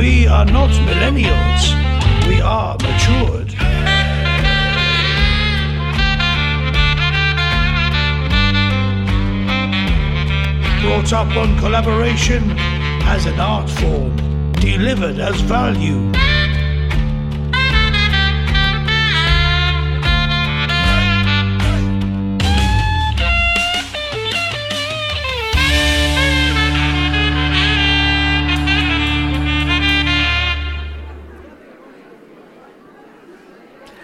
We are not millennials. We are matured. Brought up on collaboration as an art form, delivered as value.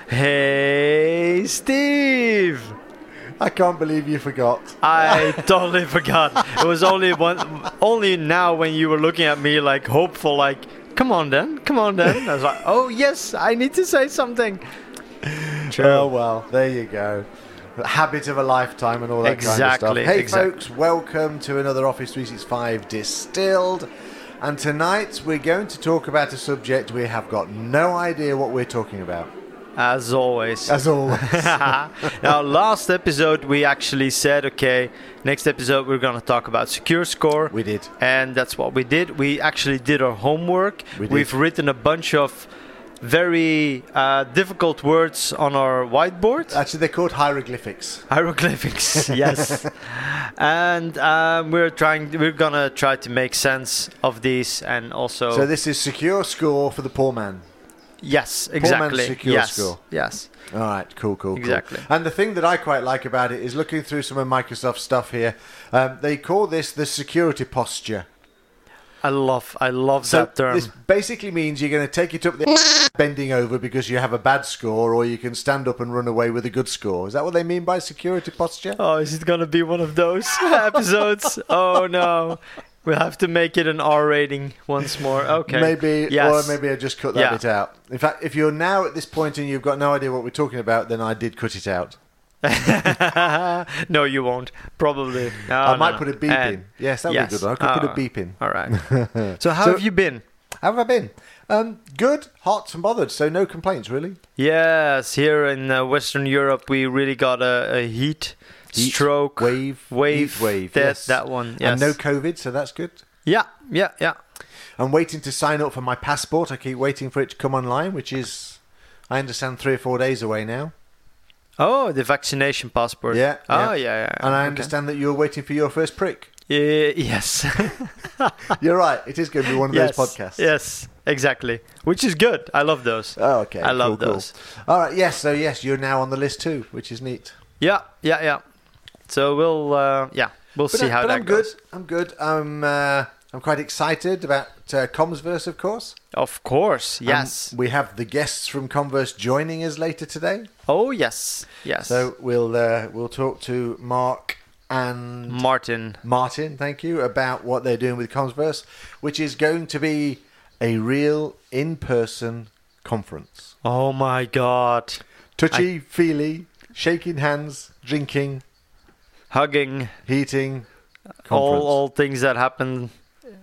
Hey, Steve! I can't believe you forgot. I totally forgot. It was only one, only now when you were looking at me like hopeful, like, come on then, come on then. I was like, oh yes, I need to say something. Oh well, there you go. Habit of a lifetime and all that kind of Exactly, stuff. Hey exact- folks, welcome to another Office 365 Distilled. And tonight we're going to talk about a subject we have got no idea what we're talking about. As always. As always. now, last episode we actually said, okay, next episode we're gonna talk about secure score. we did. and that's what we did. We actually did our homework. We did. We've written a bunch of very uh, difficult words on our whiteboard. Actually, they're called hieroglyphics. Hieroglyphics, yes. and um, we're trying. We're gonna try to make sense of these, and also So this is secure score for the poor man. Yes, man's exactly. secure yes, score. yes. All right, cool, cool, cool. Exactly. And the thing that I quite like about it is looking through some of Microsoft stuff here. Um, they call this the security posture. I love, I love So that term. this basically means you're going to take it up the bending over because you have a bad score, or you can stand up and run away with a good score. Is that what they mean by security posture? Oh, is it gonna be one of those episodes? oh no. We'll have to make it an R rating once more. Okay. Maybe, Yes. or maybe I just cut that Yeah. bit out. In fact, if you're now at this point and you've got no idea what we're talking about, then I did cut it out. no, you won't. Probably. No, I no, might no. put a beep And- in. Yes, that would yes. be good. I could put Oh. a beep in. All right. so how So- have you been? How have I been? Um, good, hot, and bothered. So no complaints, really. Yes, here in uh, Western Europe, we really got a, a heat, Heat stroke wave, wave. wave. That yes. that one. Yes. And no COVID, so that's good. yeah, yeah, yeah. I'm waiting to sign up for my passport. I keep waiting for it to come online, which is, I understand, three or four days away now. Oh, the vaccination passport. Yeah, Oh, yeah. yeah, yeah. And I okay. understand that you're waiting for your first prick. Yeah, yes. You're right. It is going to be one of yes. those podcasts. Yes, exactly. Which is good. I love those. Oh, okay. I love cool, cool. those. All right. Yes. So yes, you're now on the list too, which is neat. Yeah, yeah, yeah. So we'll, uh, yeah, we'll But, see I- how but that I'm good. goes. I'm good. I'm. Uh, I'm quite excited about uh, Commsverse, of course. Of course, Um, yes. we have the guests from Commsverse joining us later today, oh, yes, yes. so we'll uh, we'll talk to Mark and Martin. Martin, thank you, about what they're doing with Commsverse, which is going to be a real in-person conference. Oh my God. Touchy, feely, shaking hands, drinking, Hugging. heating. Conference. All, all things that happen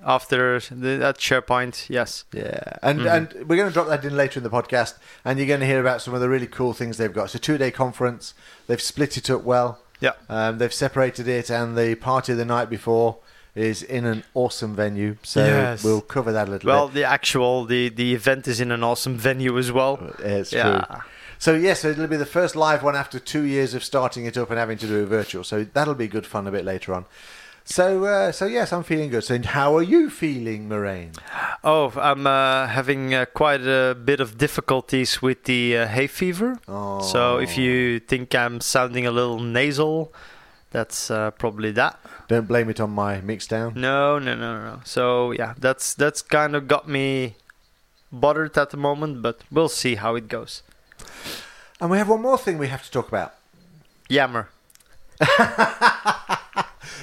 after the, that SharePoint. Yes. Yeah, and Mm-hmm. and we're going to drop that in later in the podcast, and you're going to hear about some of the really cool things they've got. It's a two-day conference. They've split it up well. Yeah. Um, they've separated it, and the party the night before is in an awesome venue. So Yes. we'll cover that a little Well, bit. the actual the the event is in an awesome venue as well. It's yeah. true. So yes, so it'll be the first live one after two years of starting it up and having to do it virtual. So that'll be good fun a bit later on. So uh, so yes, I'm feeling good. So how are you feeling, Marijn? Oh, I'm uh, having uh, quite a bit of difficulties with the uh, hay fever. Oh. So if you think I'm sounding a little nasal, that's uh, probably that. Don't blame it on my mix down. No, no, no, no. So yeah, that's that's kind of got me bothered at the moment, but we'll see how it goes. And we have one more thing we have to talk about. Yammer.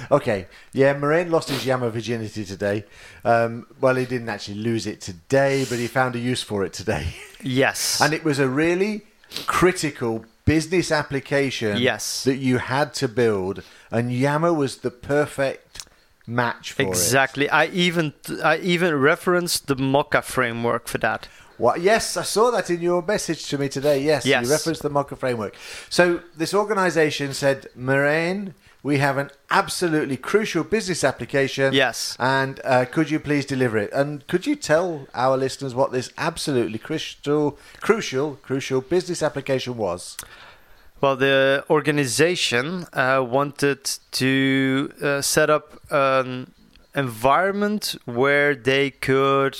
Okay, yeah, Marijn lost his Yammer virginity today. Um, well, he didn't actually lose it today, but he found a use for it today. Yes. and it was a really critical business application Yes. that you had to build, and Yammer was the perfect match for it. Exactly. I even I even referenced the MOCA framework for that. What? Yes, I saw that in your message to me today. Yes, Yes. you referenced the MOCA framework. So this organisation said, Marijn, we have an absolutely crucial business application. Yes. And uh, could you please deliver it? And could you tell our listeners what this absolutely crystal, crucial, crucial business application was? Well, the organization uh, wanted to uh, set up an environment where they could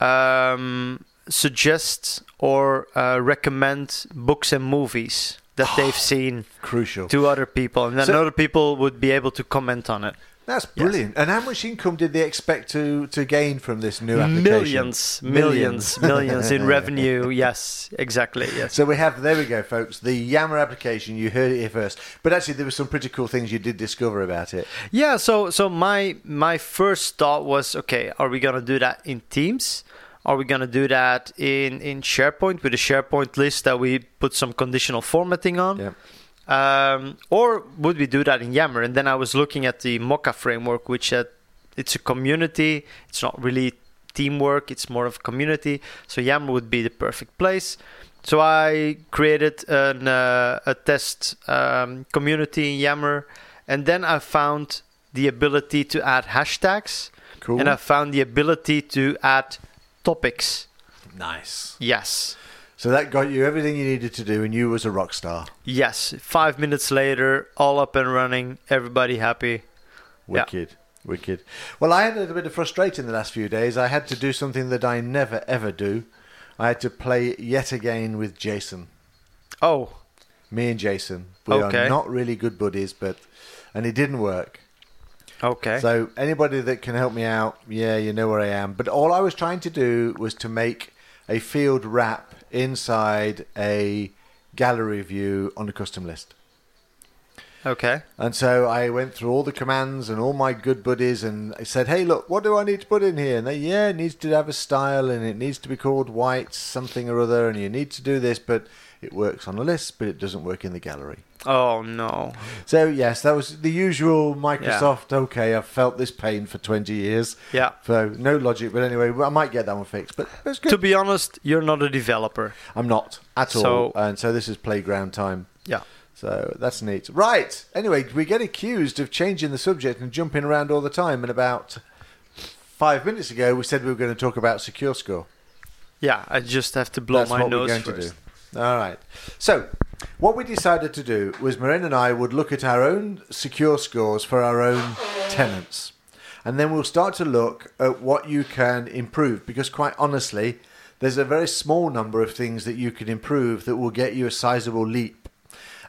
um, suggest or uh, recommend books and movies that they've seen Crucial. to other people, and then So- other people would be able to comment on it. That's brilliant. And how much income did they expect to, to gain from this new application? Millions, millions, millions in revenue. Yes, exactly. Yes. So we have, there we go, folks, the Yammer application. You heard it here first. But actually, there were some pretty cool things you did discover about it. Yeah, so so my my first thought was, okay, are we gonna do that in Teams? Are we gonna do that in in SharePoint with a SharePoint list that we put some conditional formatting on? Yeah. Um, or would we do that in Yammer? And then I was looking at the MOCA framework, which uh, it's a community. It's not really teamwork. It's more of a community. So Yammer would be the perfect place. So I created an, uh, a test um, community in Yammer, and then I found the ability to add hashtags, Cool. and I found the ability to add topics. nice. Yes. So that got you everything you needed to do, and you was a rock star. Yes, five minutes later, all up and running, everybody happy. Yeah. Wicked. Wicked. Well, I had a little bit of frustration the last few days. I had to do something that I never ever do. I had to play yet again with JSON. Oh, Me and JSON. We Okay. are not really good buddies, but and it didn't work. Okay. So anybody that can help me out, yeah, you know where I am. But all I was trying to do was to make a field wrap inside a gallery view on a custom list. okay. And so I went through all the commands and all my good buddies and I said, hey, look, what do I need to put in here? And they, yeah, it needs to have a style and it needs to be called white something or other and you need to do this, but it works on a list, but it doesn't work in the gallery. Oh no. So, yes, that was the usual Microsoft, okay, I've felt this pain for 20 years. Yeah. So, no logic, but anyway, I might get that one fixed, but it's good. To be honest, you're not a developer. I'm not at all. And so this is playground time. Yeah. So that's neat. Right. Anyway, we get accused of changing the subject and jumping around all the time. And about five minutes ago, we said we were going to talk about Secure Score. Yeah. I just have to blow that's my what nose we're going first. All right. So, what we decided to do was Marijn and I would look at our own secure scores for our own tenants. And then we'll start to look at what you can improve because, quite honestly, there's a very small number of things that you can improve that will get you a sizable leap.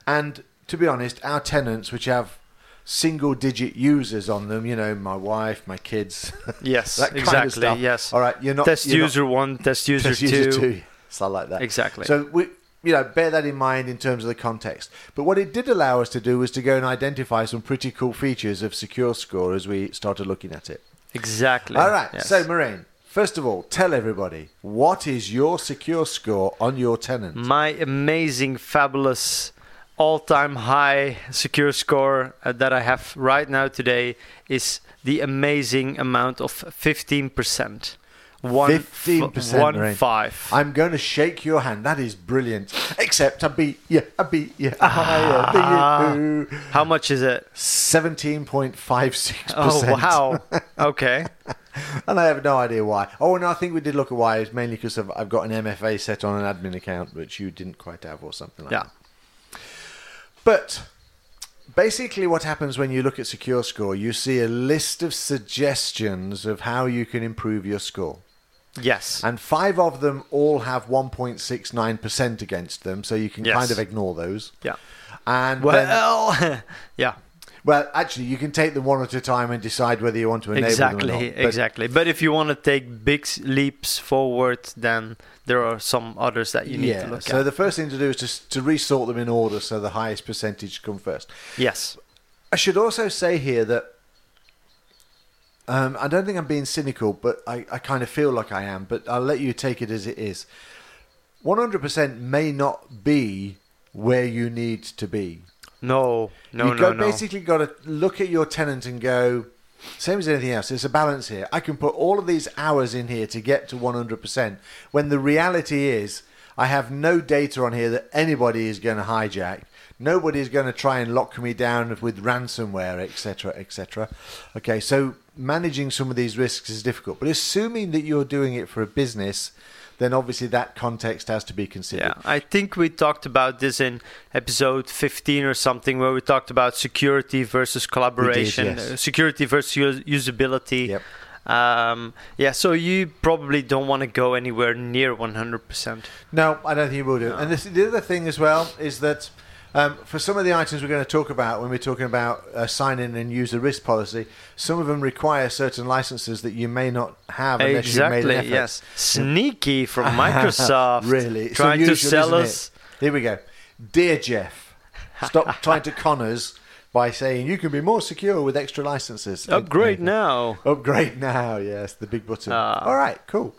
And to be honest, our tenants, which have single digit users on them, you know, my wife, my kids, Yes, that kind of exactly. Yes. All right, you're not test you're not- user one, test user test two. user two. Stuff like that. Exactly. So we, you know, bear that in mind in terms of the context. But what it did allow us to do was to go and identify some pretty cool features of Secure Score as we started looking at it. Exactly. All right. Yes. So, Marijn, first of all, tell everybody what is your Secure Score on your tenant? my amazing, fabulous, all-time high secure score uh, that I have right now today is the amazing amount of 15%. One, f- 15%, one Lorraine. five. I'm going to shake your hand. That is brilliant. Except I beat you. I beat you. I beat you. Ah. How much is it? 17.56%. Oh wow! okay. And I have no idea why. Oh, no, I think we did look at why. It's mainly because I've, I've got an MFA set on an admin account, which you didn't quite have, or something like Yeah. that. But basically, what happens when you look at Secure Score, you see a list of suggestions of how you can improve your score. Yes. And five of them all have 1.69% against them, so you can Yes. kind of ignore those. Yeah. And then, Well, yeah. well, actually, you can take them one at a time and decide whether you want to enable Exactly. them or not. But- Exactly. But if you want to take big leaps forward, then there are some others that you need yeah. to look so at. So the first thing to do is to, to resort them in order, so the highest percentage come first. yes. I should also say here that um, I don't think I'm being cynical, but I, I kind of feel like I am. But I'll let you take it as it is. 100% may not be where you need to be. No. No. You've no. got, no. basically got to look at your tenant and go, same as anything else, there's a balance here. I can put all of these hours in here to get to 100%, when the reality is I have no data on here that anybody is going to hijack. Nobody's going to try and lock me down with ransomware, etc., etc. Okay, so managing some of these risks is difficult, but assuming that you're doing it for a business, then obviously that context has to be considered. Yeah, I think we talked about this in episode 15 or something, where we talked about security versus collaboration, yes. uh, security versus usability. Yep. Um, yeah, so you probably don't want to go anywhere near 100%. No, I don't think you will do. And this, the other thing as well is that um, for some of the items we're going to talk about when we're talking about uh, sign-in and user risk policy, some of them require certain licenses that you may not have unless exactly, you've made an effort. yes. Sneaky from Microsoft. really, It's Trying to sell us. It? Here we go. Dear Jeff, stop trying to con us by saying you can be more secure with extra licenses. Upgrade now. Upgrade now, yes, the big button. Ah. All right, cool.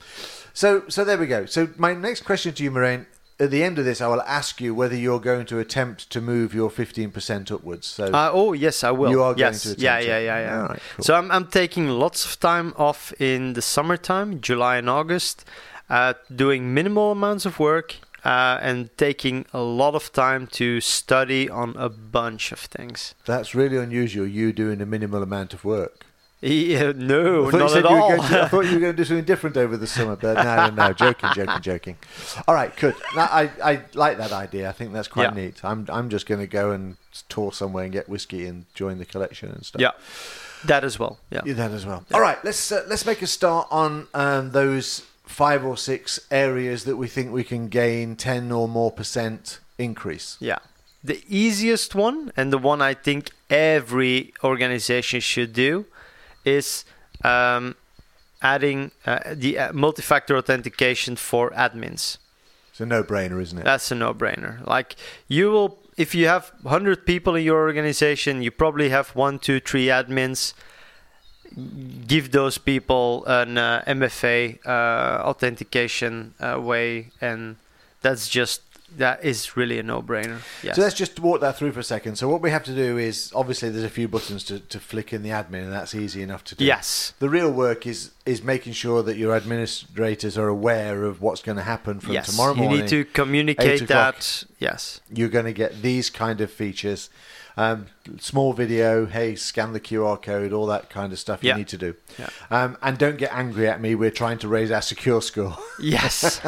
So, so there we go. So, my next question to you, Marijn, at the end of this, I will ask you whether you're going to attempt to move your 15% upwards. So, Uh, oh yes, I will. You are going to attempt yeah, yeah, yeah, yeah. All right, cool. So I'm I'm taking lots of time off in the summertime, July and August, uh, doing minimal amounts of work uh, and taking a lot of time to study on a bunch of things. that's really unusual, you doing a minimal amount of work. Yeah, no, I thought, you not at were all. to, I thought you were going to do something different over the summer, but no, no, no, joking, joking, joking. All right, good. No, I, I like that idea. I think that's quite Yeah. neat. I'm, I'm just going to go and tour somewhere and get whiskey and join the collection and stuff. yeah, that as well. Yeah. Do that as well. All right, let's uh, let's make a start on um, those five or six areas that we think we can gain ten or more percent increase. Yeah. The easiest one, and the one I think every organization should do, is um, adding uh, the uh, multi factor authentication for admins. It's a no-brainer, isn't it? That's a no brainer. Like, you will, if you have 100 people in your organization, you probably have one, two, three admins. Give those people an uh, MFA uh, authentication uh, way, and that's just that is really a no-brainer. Yes. So let's just walk that through for a second. So what we have to do is obviously there's a few buttons to, to flick in the admin, and that's easy enough to do. yes. The real work is is making sure that your administrators are aware of what's going to happen from yes. tomorrow morning. You need to communicate that. Yes. You're going to get these kind of features. Um, small video, hey, scan the QR code, all that kind of stuff Yeah. you need to do. Yeah. Um, and don't get angry at me. We're trying to raise our secure score. Yes.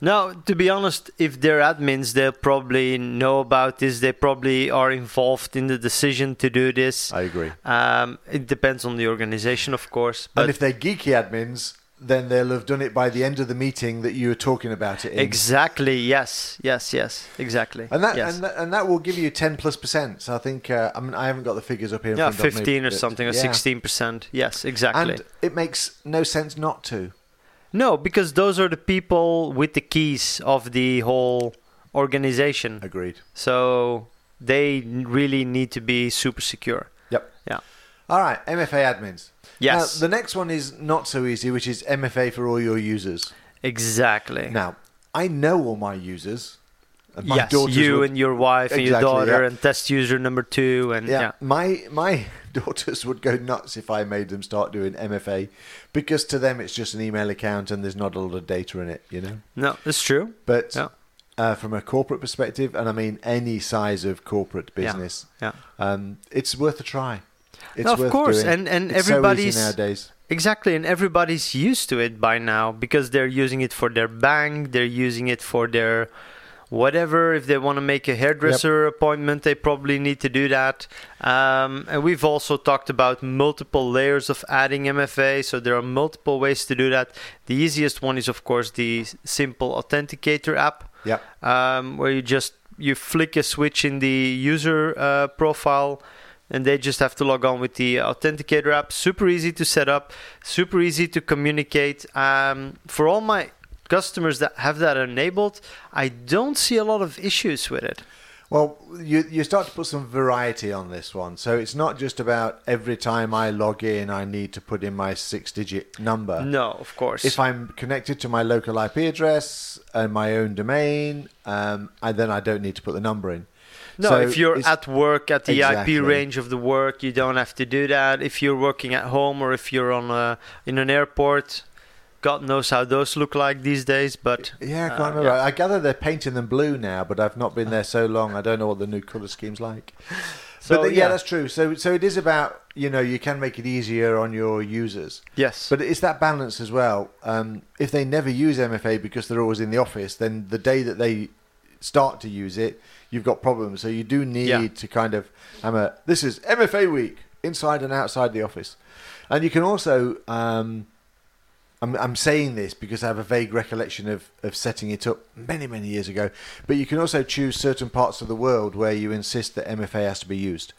now, to be honest, if they're admins, they'll probably know about this. They probably are involved in the decision to do this. I agree. Um, it depends on the organization, of course. But and if they're geeky admins, then they'll have done it by the end of the meeting that you were talking about it in. exactly, yes, yes, yes, exactly. And that, yes. and that and that will give you ten plus percent. So I think uh, I mean I haven't got the figures up here. yeah, front of me, fifteen or something, or yeah. sixteen percent. Yes, exactly. And it makes no sense not to. no, because those are the people with the keys of the whole organization. Agreed. So they really need to be super secure. Yep. Yeah. All right, MFA admins. Yes. Now, the next one is not so easy, which is MFA for all your users. Exactly. Now, I know all my users. my yes, you would- and your wife and your daughter yeah. and test user number two and yeah, yeah. my my daughters would go nuts if I made them start doing MFA because to them it's just an email account and there's not a lot of data in it, you know. No, that's true. But Yeah. uh, from a corporate perspective, and I mean any size of corporate business, Yeah. um, it's worth a try. It's No, of course, doing. and- and It's so everybody's- nowadays. Exactly, and everybody's used to it by now because they're using it for their bank, they're using it for their whatever. If they want to make a hairdresser appointment, they probably need to do that. Um, and we've also talked about multiple layers of adding MFA, so there are multiple ways to do that. The easiest one is, of course, the simple authenticator app. Yep. um, where you just you flick a switch in the user uh, profile and they just have to log on with the authenticator app. Super easy to set up super easy to communicate. Um, for all my customers that have that enabled i don't see a lot of issues with it. Well, you you start to put some variety on this one, so it's not just about every time I log in, I need to put in my six-digit number. no of course. If I'm connected to my local IP address and my own domain, um, and then I don't need to put the number in. No, So if you're at work at the Exactly. IP range of the work, you don't have to do that. If you're working at home or if you're on a, in an airport, God knows how those look like these days, but Yeah, I can't uh, remember. I gather they're painting them blue now, but I've not been there so long. I don't know what the new colour scheme's like. So, but the- yeah, yeah. that's true. So, so it is about you know you can make it easier on your users, Yes. but it's that balance as well. Um, if they never use MFA because they're always in the office, then the day that they start to use it, you've got problems. So you do need Yeah. to kind of have a this is MFA week inside and outside the office, and you can also. Um, I'm, I'm saying this because I have a vague recollection of, of setting it up many, many years ago. But you can also choose certain parts of the world where you insist that MFA has to be used.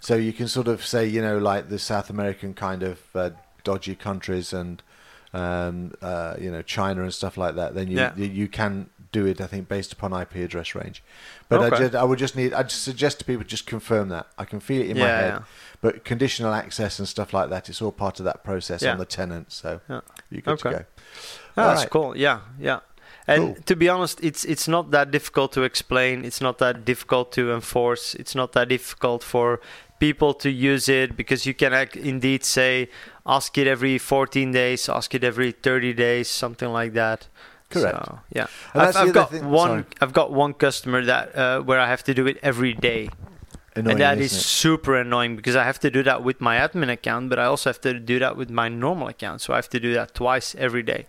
So you can sort of say, you know, like the South American kind of uh, dodgy countries and, um, uh, you know, China and stuff like that. Then you Yeah. you, you can do it, I think, based upon IP address range. But I, just, I would just need, I'd suggest to people just confirm that. I can feel it in my head. yeah. But conditional access and stuff like that, it's all part of that process Yeah. on the tenant. So Yeah. you're good to go. Oh, that's right. cool. Yeah, yeah. And Cool. to be honest, it's it's not that difficult to explain. It's not that difficult to enforce. It's not that difficult for people to use it because you can ac- indeed say ask it every 14 days, ask it every 30 days, something like that. Correct. So, yeah. And I've, I've got thing- one. sorry. I've got one customer that uh, where I have to do it every day, Annoying, and that it? super annoying because I have to do that with my admin account, but I also have to do that with my normal account. So I have to do that twice every day.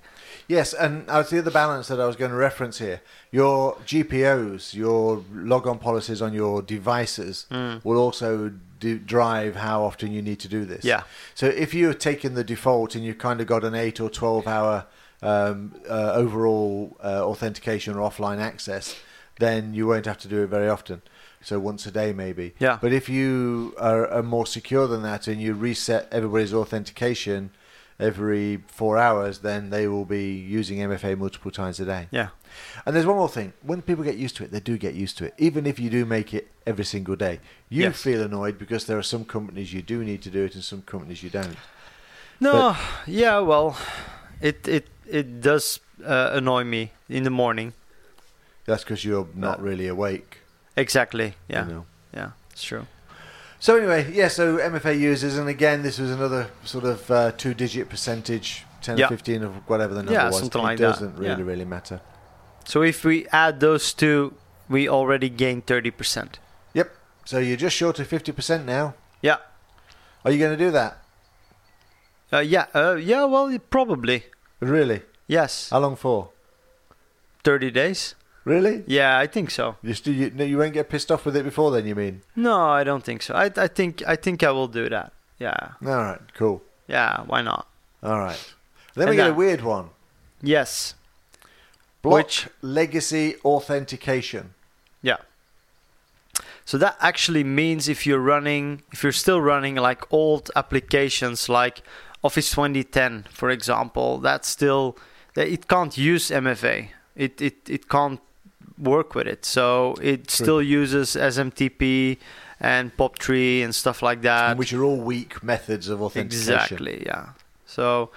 Yes, and uh, the other balance that I was going to reference here. Your GPOs, your logon policies on your devices, Mm. will also do, drive how often you need to do this. Yeah. So if you're taking the default and you've kind of got an eight or twelve hour um, uh, overall uh, authentication or offline access, then you won't have to do it very often. So once a day maybe. Yeah. But if you are, are more secure than that and you reset everybody's authentication every four hours, then they will be using MFA multiple times a day. Yeah. And there's one more thing. When people get used to it, they do get used to it. Even if you do make it every single day, you Yes. feel annoyed because there are some companies you do need to do it and some companies you don't. No, yeah, well, it it it does uh, annoy me in the morning. That's because you're not Uh, really awake. Exactly. Yeah. You know. Yeah, it's true. So anyway, yeah. So MFA users, and again, this was another sort of uh, two-digit percentage, ten Yeah. or fifteen of whatever the number Yeah, was. something it like that, doesn't really, yeah. really matter. So if we add those two, we already gain thirty percent. Yep. So you're just short of fifty percent now. Yeah. Are you going to do that? Uh, yeah. Uh, yeah. Well, probably. Really? Yes. How long for? Thirty days. Really? Yeah, I think so. You still you, no, you won't get pissed off with it before then? You mean? No, I don't think so. I I think I think I will do that. Yeah. All right. Cool. Yeah. Why not? All right. Then we And get a weird one. Yes. Block Which- legacy authentication. Yeah. So that actually means if you're running, if you're still running like old applications like Office 2010, for example, that's still it can't use MFA. It it it can't work with it. So it still uses SMTP and POP3 and stuff like that. which are all weak methods of authentication. Exactly, yeah. So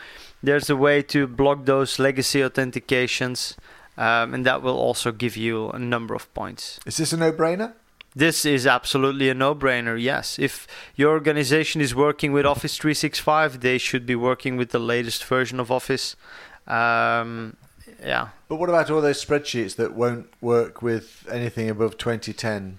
there's a way to block those legacy authentications, um, and that will also give you a number of points. Is this a no-brainer? This is absolutely a no-brainer. Yes, if your organization is working with Office 365, they should be working with the latest version of Office. Um, yeah, But what about all those spreadsheets that won't work with anything above 2010?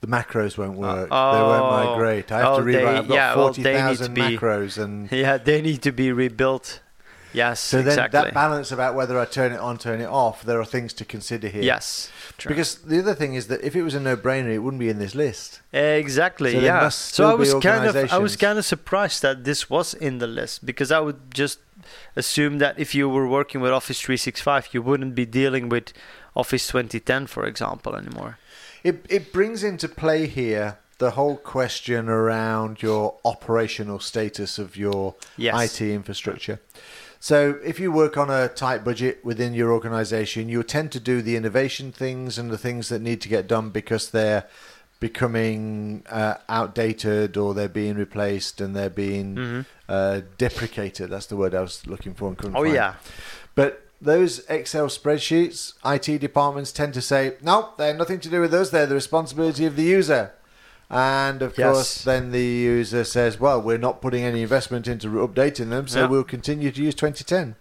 The macros won't work. they won't oh. migrate. I have Oh, to rewrite. they- I've got yeah, they need 40,000 to be- macros. and yeah, they need to be rebuilt. Yes, So then exactly. that balance about whether I turn it on, turn it off, there are things to consider here. yes, Because the other thing is that if it was a no-brainer, it wouldn't be in this list. Exactly. So yeah. So I was kind of I was kind of surprised that this was in the list because I would just assume that if you were working with Office 365, you wouldn't be dealing with Office 2010, for example, anymore. It it brings into play here the whole question around your operational status of your Yes. IT infrastructure. So if you work on a tight budget within your organization, you tend to do the innovation things and the things that need to get done because they're becoming uh, outdated or they're being replaced and they're being Mhm. uh, deprecated. That's the word I was looking for and couldn't Oh find. yeah. But those Excel spreadsheets, IT departments tend to say, no, they're nothing to do with us. They're the responsibility of the user. And of Yes. course, then the user says, "Well, we're not putting any investment into updating them, so Yeah. we'll continue to use 2010."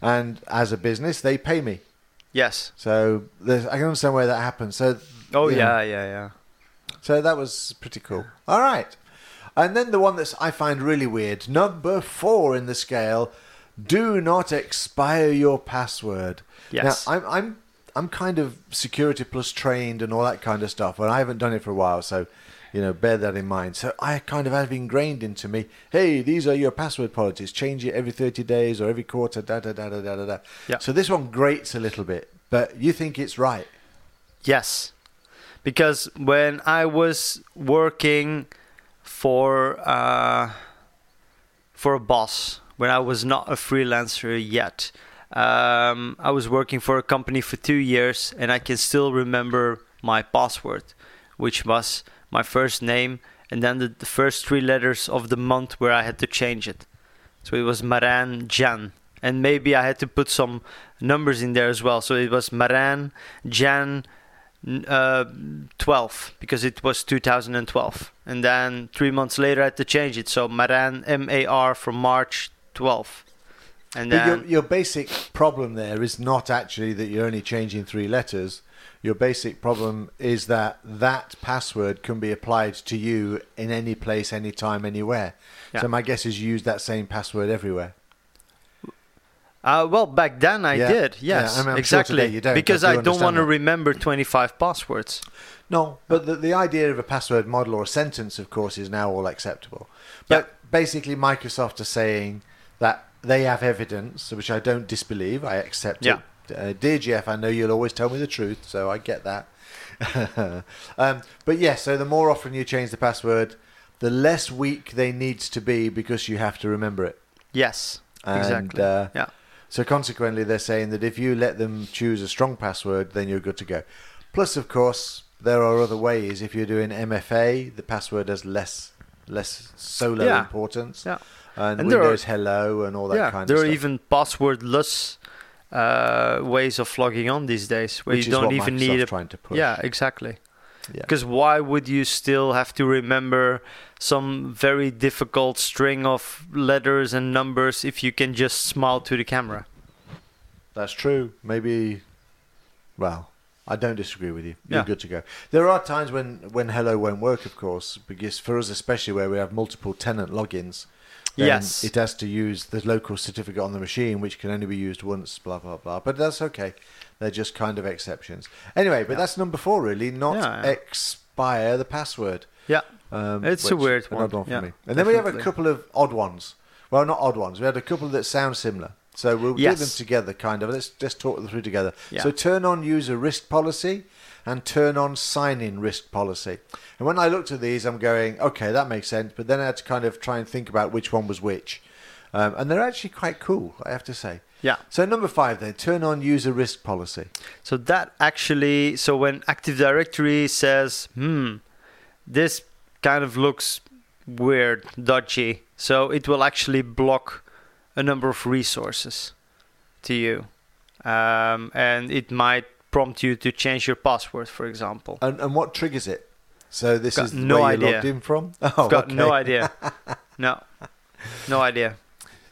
And as a business, they pay me. Yes. So there's, I can understand where that happens. So Oh know, yeah, yeah, yeah. so that was pretty cool. All right, and then the one that I find really weird, number four in the scale: do not expire your password. Yes. Now, I'm I'm I'm kind of security plus trained and all that kind of stuff, and I haven't done it for a while, so you know, bear that in mind. So I kind of have ingrained into me, hey, these are your password policies. Change it every 30 days or every quarter, da da da da da da. Yeah. So this one grates a little bit, but you think it's right. Yes, because when I was working for uh, for a boss, when I was not a freelancer yet, um, I was working for a company for two years, and I can still remember my password, which was my first name and then the, the first three letters of the month where I had to change it. So it was Marijn Jan. And maybe I had to put some numbers in there as well. So it was Marijn Jan uh, 12 because it was 2012. And then three months later I had to change it. So Marijn M A R from March 12. And then your, your basic problem there is not actually that you're only changing three letters. Your basic problem is that that password can be applied to you in any place, anytime, anywhere. Yeah. So my guess is you use that same password everywhere. Uh, well, back then I Yeah. did. Yeah, Yes, I mean, sure exactly. you don't, because I I do don't want to remember 25 passwords. No, but the, the idea of a password model or a sentence, of course, is now all acceptable. But basically, Microsoft are saying that they have evidence, which I don't disbelieve. I accept Yeah. it. Uh, dear Jeff, I know you'll always tell me the truth, so I get that. um, but yes, so the more often you change the password, the less weak they needs to be because you have to remember it. Yes, And, exactly. uh, yeah. So consequently, they're saying that if you let them choose a strong password, then you're good to go. Plus, of course, there are other ways. If you're doing MFA, the password has less less solo Yeah. importance, Yeah. and, And there are- Windows Hello and all that yeah, kind of stuff. there are even passwordless uh, ways of logging on these days where which you don't even Microsoft's need a trying to push. yeah exactly yeah. because why would you still have to remember some very difficult string of letters and numbers if you can just smile to the camera That's true. Maybe, well, I don't disagree with you. You're Yeah. good to go. There are times when, when Hello won't work, of course, because for us, especially where we have multiple tenant logins, Yes. it has to use the local certificate on the machine, which can only be used once, blah, blah, blah. But that's okay. They're just kind of exceptions. Anyway, but that's number four, really, not Yeah, yeah. expire the password. yeah Um, It's a weird one, odd one for yeah, me. And then we have a couple of odd ones. Well, not odd ones. We had a couple that sound similar. So we'll do them together, kind of. Let's just talk them through together. Yeah. So turn on user risk policy and turn on sign-in risk policy. And when I looked at these, I'm going, okay, that makes sense. But then I had to kind of try and think about which one was which. Um, and they're actually quite cool, I have to say. yeah So number five, then turn on user risk policy. So that actually, so when Active Directory says, hmm, this kind of looks weird, dodgy, so it will actually block a number of resources to you. Um, and it might prompt you to change your password, for example. And, and what triggers it? So this Got is no where idea. you're logged in from. Oh, I've got okay. no idea. No, no idea.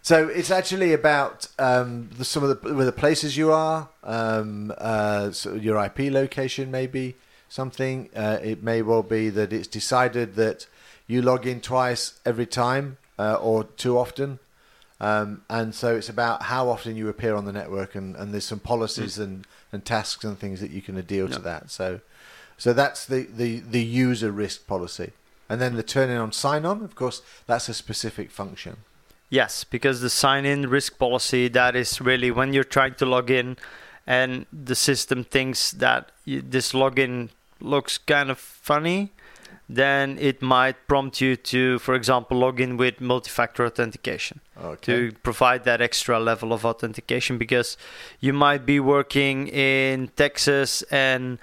So it's actually about um, the, some of the where the places you are, um, uh, so your IP location, maybe something. Uh, it may well be that it's decided that you log in twice every time uh, or too often, um, and so it's about how often you appear on the network, and, and there's some policies and, and tasks and things that you can adhere to that. So, so that's the, the, the user risk policy, and then the turning on sign on. Of course, that's a specific function. Yes, because the sign in risk policy that is really when you're trying to log in and the system thinks that this login looks kind of funny, then it might prompt you to, for example, log in with multi factor authentication Okay. to provide that extra level of authentication because you might be working in Texas and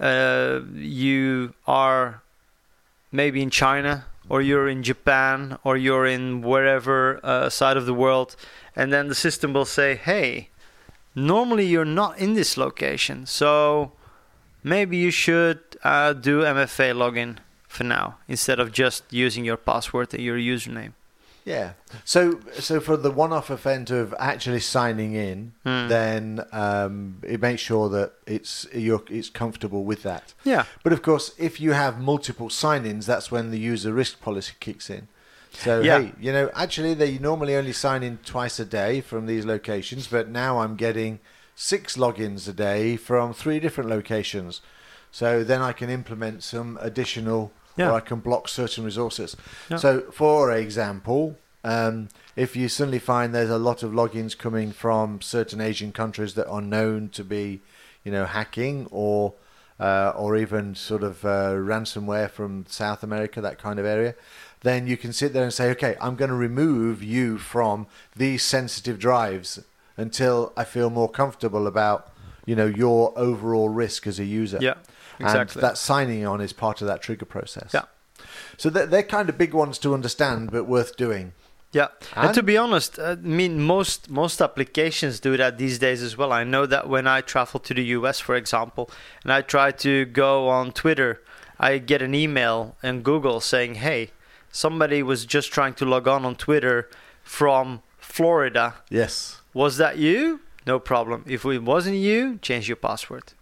uh, you are maybe in China or you're in Japan or you're in wherever uh, side of the world, and then the system will say, "Hey, normally you're not in this location, so maybe you should uh, do MFA login for now instead of just using your password and your username. Yeah. So so for the one-off event of actually signing in, Hmm. then um, it makes sure that it's you're it's comfortable with that. Yeah. But of course, if you have multiple sign-ins, that's when the user risk policy kicks in. So Yeah. hey, you know, actually they normally only sign in twice a day from these locations, but now I'm getting six logins a day from three different locations. So then I can implement some additional, Yeah. or I can block certain resources. Yeah. So, for example, um, if you suddenly find there's a lot of logins coming from certain Asian countries that are known to be, you know, hacking or uh, or even sort of uh, ransomware from South America, that kind of area, then you can sit there and say, okay, I'm going to remove you from these sensitive drives until I feel more comfortable about, you know, your overall risk as a user. Yeah. Exactly. And that signing on is part of that trigger process. Yeah. So they're, they're kind of big ones to understand, but worth doing. Yeah, and, to be honest, uh, I mean most most applications do that these days as well. I know that when I travel to the US, for example, and I try to go on Twitter, I get an email in Google saying, "Hey, somebody was just trying to log on on Twitter from Florida. Yes, Was that you? No problem. If it wasn't you, change your password."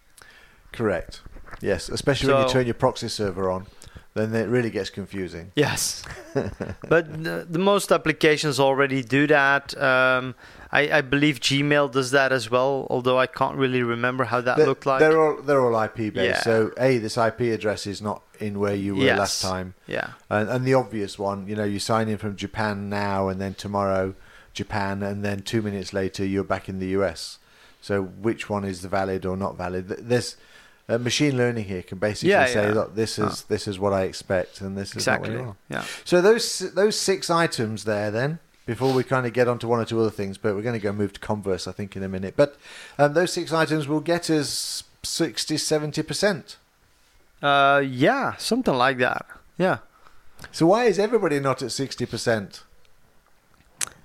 correct. Yes, especially when you turn your proxy server on, then it really gets confusing. Yes, but the, the most applications already do that. Um, I, I believe Gmail does that as well, although I can't really remember how that They're, looked like. they're all they're all IP based. Yeah. So a this IP address is not in where you were Yes. last time, Yeah, and, and the obvious one, you know, you sign in from Japan now, and then tomorrow Japan, and then two minutes later you're back in the US. So which one is the valid or not valid? Th- There's uh, machine learning here can basically Yeah, say, yeah. look, this is this is what I expect, and this is exactly. what you are. Yeah, So those those six items there, then before we kind of get on to one or two other things, but we're going to go move to Commsverse, I think, in a minute. But um, those six items will get us 60, 70 percent. uh, yeah, something like that. Yeah, So why is everybody not at sixty percent?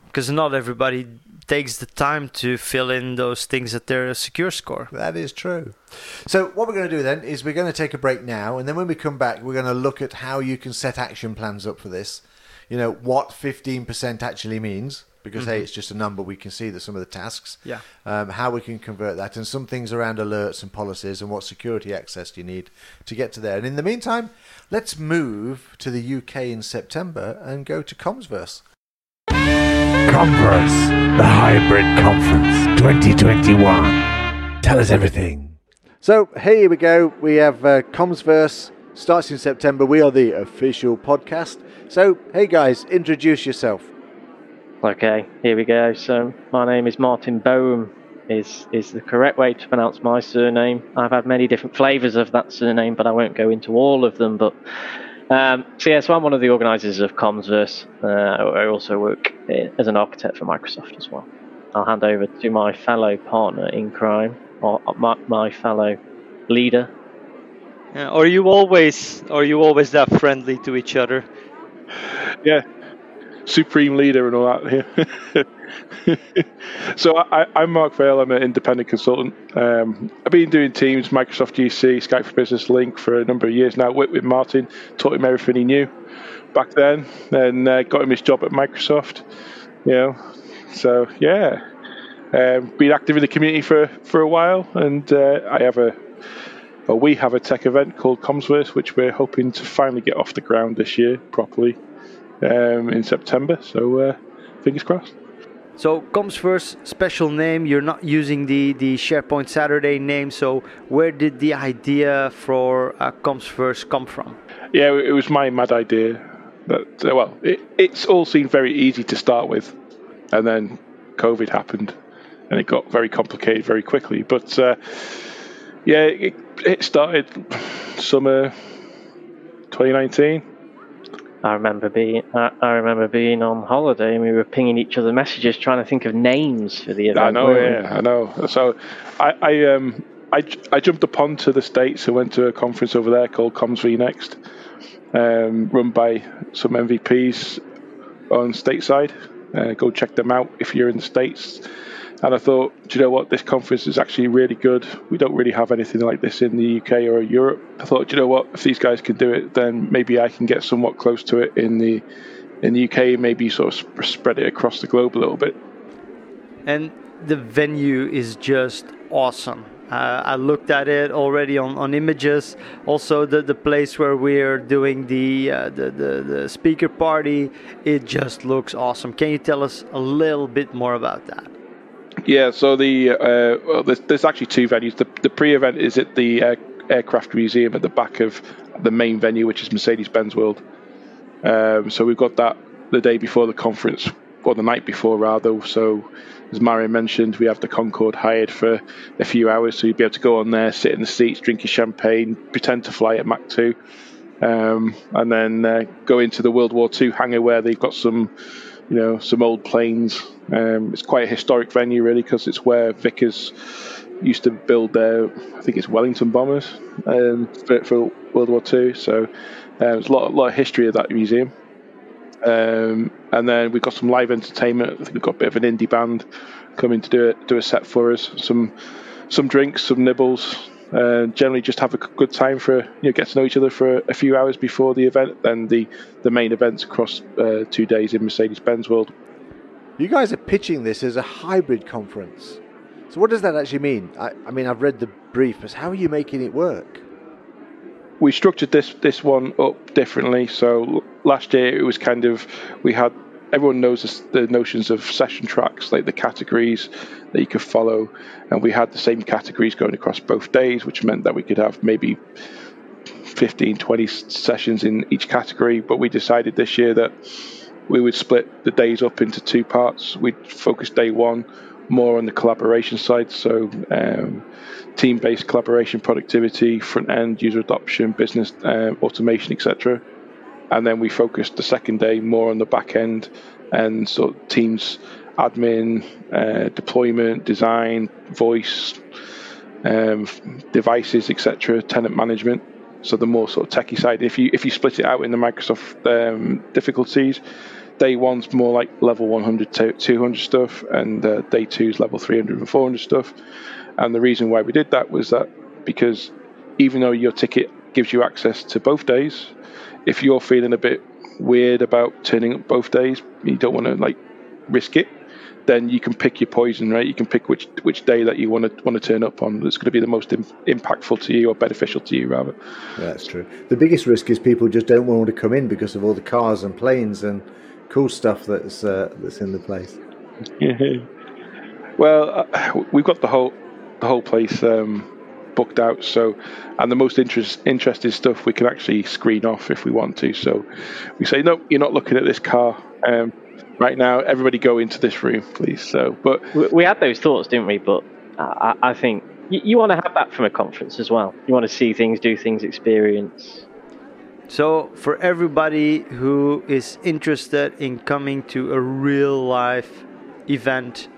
because not everybody takes the time to fill in those things at their secure score. That is true. So what we're going to do then is we're going to take a break now, and then when we come back, we're going to look at how you can set action plans up for this. You know what fifteen percent actually means, because hey, it's just a number. We can see that some of the tasks. Yeah. um, how we can convert that, and some things around alerts and policies, and what security access do you need to get to there. And in the meantime, let's move to the UK in September and go to Commsverse. Commsverse, the Hybrid Conference 2021. Tell us everything. So here we go. We have uh, Commsverse starts in September. We are the official podcast. So hey guys, introduce yourself. Okay, here we go. So my name is Martin Boam. Is is the correct way to pronounce my surname? I've had many different flavours of that surname, but I won't go into all of them. But um, so yeah, so I'm one of the organisers of Commsverse. Uh, I also work eh, as an architect for Microsoft as well. I'll hand over to my fellow partner in crime, or my, my fellow leader. Yeah, are you always are you always that friendly to each other? yeah, supreme leader and all that here. so I, I'm Mark Vale. I'm an independent consultant. Um, I've been doing Teams, Microsoft GC, Skype for Business, Lync for a number of years now. Worked with Martin, taught him everything he knew back then, and uh, got him his job at Microsoft. You know, so yeah, um, been active in the community for for a while, and uh, I have a. Well, we have a tech event called Commsverse, which we're hoping to finally get off the ground this year properly um, in September. So uh, fingers crossed. So Commsverse special name. You're not using the the SharePoint Saturday name. So where did the idea for uh, Commsverse come from? Yeah, it was my mad idea. That uh, well, it, it's all seemed very easy to start with, and then COVID happened, and it got very complicated very quickly. But uh, yeah, it, it started summer 2019. I remember being I, I remember being on holiday and we were pinging each other messages trying to think of names for the event. I know, we? yeah, I know. So I, I um I, I jumped upon to the states and went to a conference over there called Comms vNext, um, run by some MVPs on stateside. Uh, go check them out if you're in the states. And I thought, do you know what? This conference is actually really good. We don't really have anything like this in the UK or Europe. I thought, do you know what? If these guys can do it, then maybe I can get somewhat close to it in the in the UK. Maybe sort of sp- spread it across the globe a little bit. And the venue is just awesome. Uh, I looked at it already on, on images. Also, the, the place where we're doing the, uh, the, the the speaker party, it just looks awesome. Can you tell us a little bit more about that? Yeah, so the uh, well, there's, there's actually two venues. The, the pre-event is at the uh, Aircraft Museum at the back of the main venue, which is Mercedes-Benz World. Um, so we've got that the day before the conference, or the night before rather. So as Marijn mentioned, we have the Concorde hired for a few hours, so you'd be able to go on there, sit in the seats, drink your champagne, pretend to fly at Mach 2, um, and then uh, go into the World War II hangar where they've got some, you know, some old planes. Um, it's quite a historic venue, really, because it's where Vickers used to build their, I think it's Wellington bombers um, for, for, World War II. So uh, there's a lot, a lot of history of that museum. Um, and then we've got some live entertainment. I think we've got a bit of an indie band coming to do it, do a set for us. Some some drinks, some nibbles. Uh, generally, just have a good time for you know get to know each other for a few hours before the event. Then the the main events across uh, two days in Mercedes Benz World. You guys are pitching this as a hybrid conference. So what does that actually mean? I, I mean, I've read the brief, but how are you making it work? we structured this this one up differently. So last year it was kind of we had everyone knows the notions of session tracks, like the categories that you could follow, and we had the same categories going across both days, which meant that we could have maybe 15, 20 sessions in each category. But we decided this year that we would split the days up into two parts. We'd focus day one more on the collaboration side, so um, team-based collaboration, productivity, front-end user adoption, business uh, automation, etc. And then we focused the second day more on the back end and sort of teams admin, uh, deployment, design, voice, um, devices, etc., tenant management. So the more sort of techie side. If you if you split it out in the Microsoft um, difficulties, day one's more like level 100 to 200 stuff, and uh, day two's level 300 and 400 stuff. And the reason why we did that was that because even though your ticket gives you access to both days, if you're feeling a bit weird about turning up both days, you don't want to like risk it, then you can pick your poison, right? You can pick which which day that you want to want to turn up on. That's going to be the most Im- impactful to you or beneficial to you, rather. Yeah, that's true. The biggest risk is people just don't want to come in because of all the cars and planes and cool stuff that's uh, that's in the place. Well, uh, we've got the whole the whole place um, booked out. So, and the most interest, interesting stuff we can actually screen off if we want to. So, we say, no, you're not looking at this car um, right now. Everybody go into this room, please. So, but we had those thoughts, didn't we? But I, I think you, you want to have that from a conference as well. You want to see things, do things, experience. So, for everybody who is interested in coming to a real life event,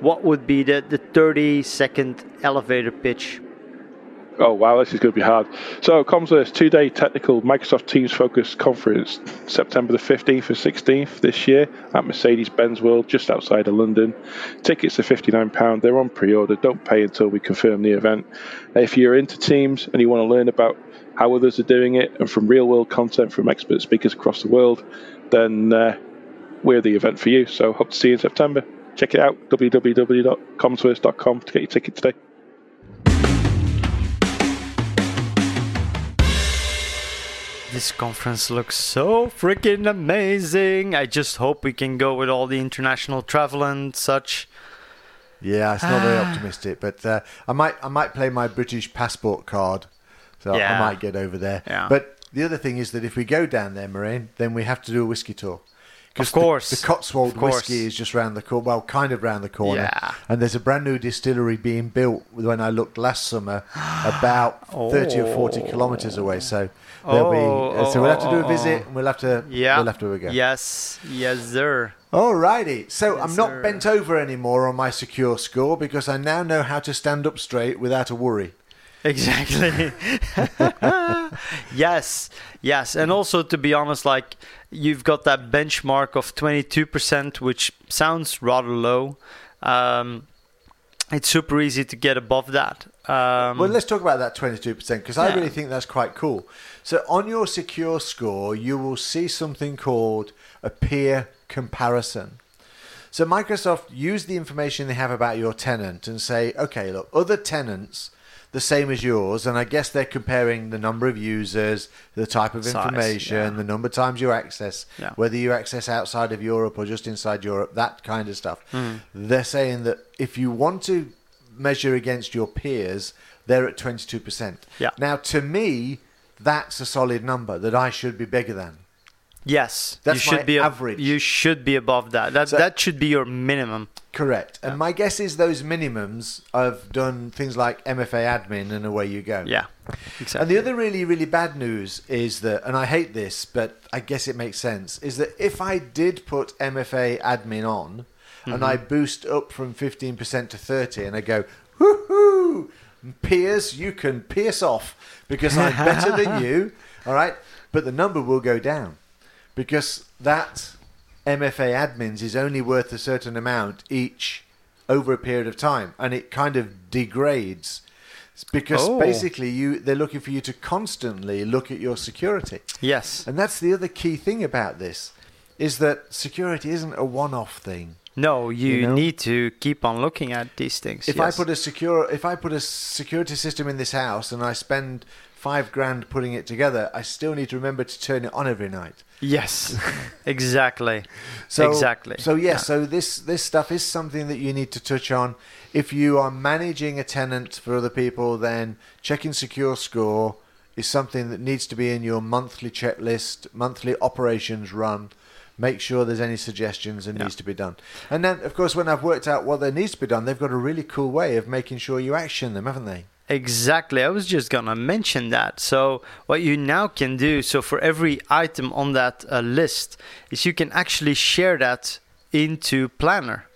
what would be the, the 30 second elevator pitch? Oh wow, this is going to be hard. So, Commsverse two day technical Microsoft Teams focused conference, September the 15th and 16th this year at Mercedes Benz World, just outside of London. Tickets are £59, they're on pre order, don't pay until we confirm the event. If you're into Teams and you want to learn about how others are doing it and from real world content from expert speakers across the world, then uh, we're the event for you. So, hope to see you in September. Check it out, www.commsverse.com to get your ticket today. This conference looks so freaking amazing. I just hope we can go with all the international travel and such. Yeah, it's not very optimistic, but uh, I might I might play my British passport card, so Yeah. I might get over there. Yeah. But the other thing is that if we go down there, Marijn, then we have to do a whiskey tour. Of course. the, the Cotswold course. whiskey is just round the corner. Well, kind of round the corner. Yeah. And there's a brand new distillery being built. When I looked last summer, about thirty or forty oh. kilometres away. So there'll be. Oh, so we'll have to do a oh, visit, oh. and we'll have to. Yeah. We'll have to go. Yes, yes, sir. Alrighty, so I'm not sir. bent over anymore on my secure score because I now know how to stand up straight without a worry. Exactly. yes, yes, and also to be honest, like you've got that benchmark of 22%, which sounds rather low. Um, it's super easy to get above that. Um, Well, let's talk about that 22% because I Yeah. really think that's quite cool. So, on your secure score, you will see something called a peer comparison. So, Microsoft use the information they have about your tenant and say, okay, look, other tenants the same as yours, and I guess they're comparing the number of users, the type of Size, information, yeah. the number of times you access, Yeah. whether you access outside of Europe or just inside Europe, that kind of stuff. Hmm. They're saying that if you want to measure against your peers, they're at 22%. Yeah. Now, to me, that's a solid number that I should be bigger than. Yes, That's you should my be average. You should be above that. That So- that should be your minimum. Correct. And my guess is those minimums I've done things like MFA admin and away you go. Yeah, exactly. And the other really, really bad news is that, and I hate this, but I guess it makes sense, is that if I did put MFA admin on and mm-hmm. I boost up from 15% to 30 and I go, whoo peers, you can pierce off because I'm better than you, all right? But the number will go down because that MFA admins is only worth a certain amount each over a period of time, and it kind of degrades because Oh. basically you they're looking for you to constantly look at your security, yes. and that's the other key thing about this is that security isn't a one-off thing. No, you, You know? need to keep on looking at these things. If yes. I put a secure, if I put a security system in this house and I spend five grand putting it together, I still need to remember to turn it on every night. Yes, exactly, So, exactly. So yes, so this this stuff is something that you need to touch on. If you are managing a tenant for other people, then checking secure score is something that needs to be in your monthly checklist, monthly operations run. Make sure there's any suggestions and Yeah. needs to be done. And then, of course, when I've worked out what there needs to be done, they've got a really cool way of making sure you action them, haven't they? Exactly. I was just gonna mention that. So what you now can do, so for every item on that uh, list, is you can actually share that into Planner.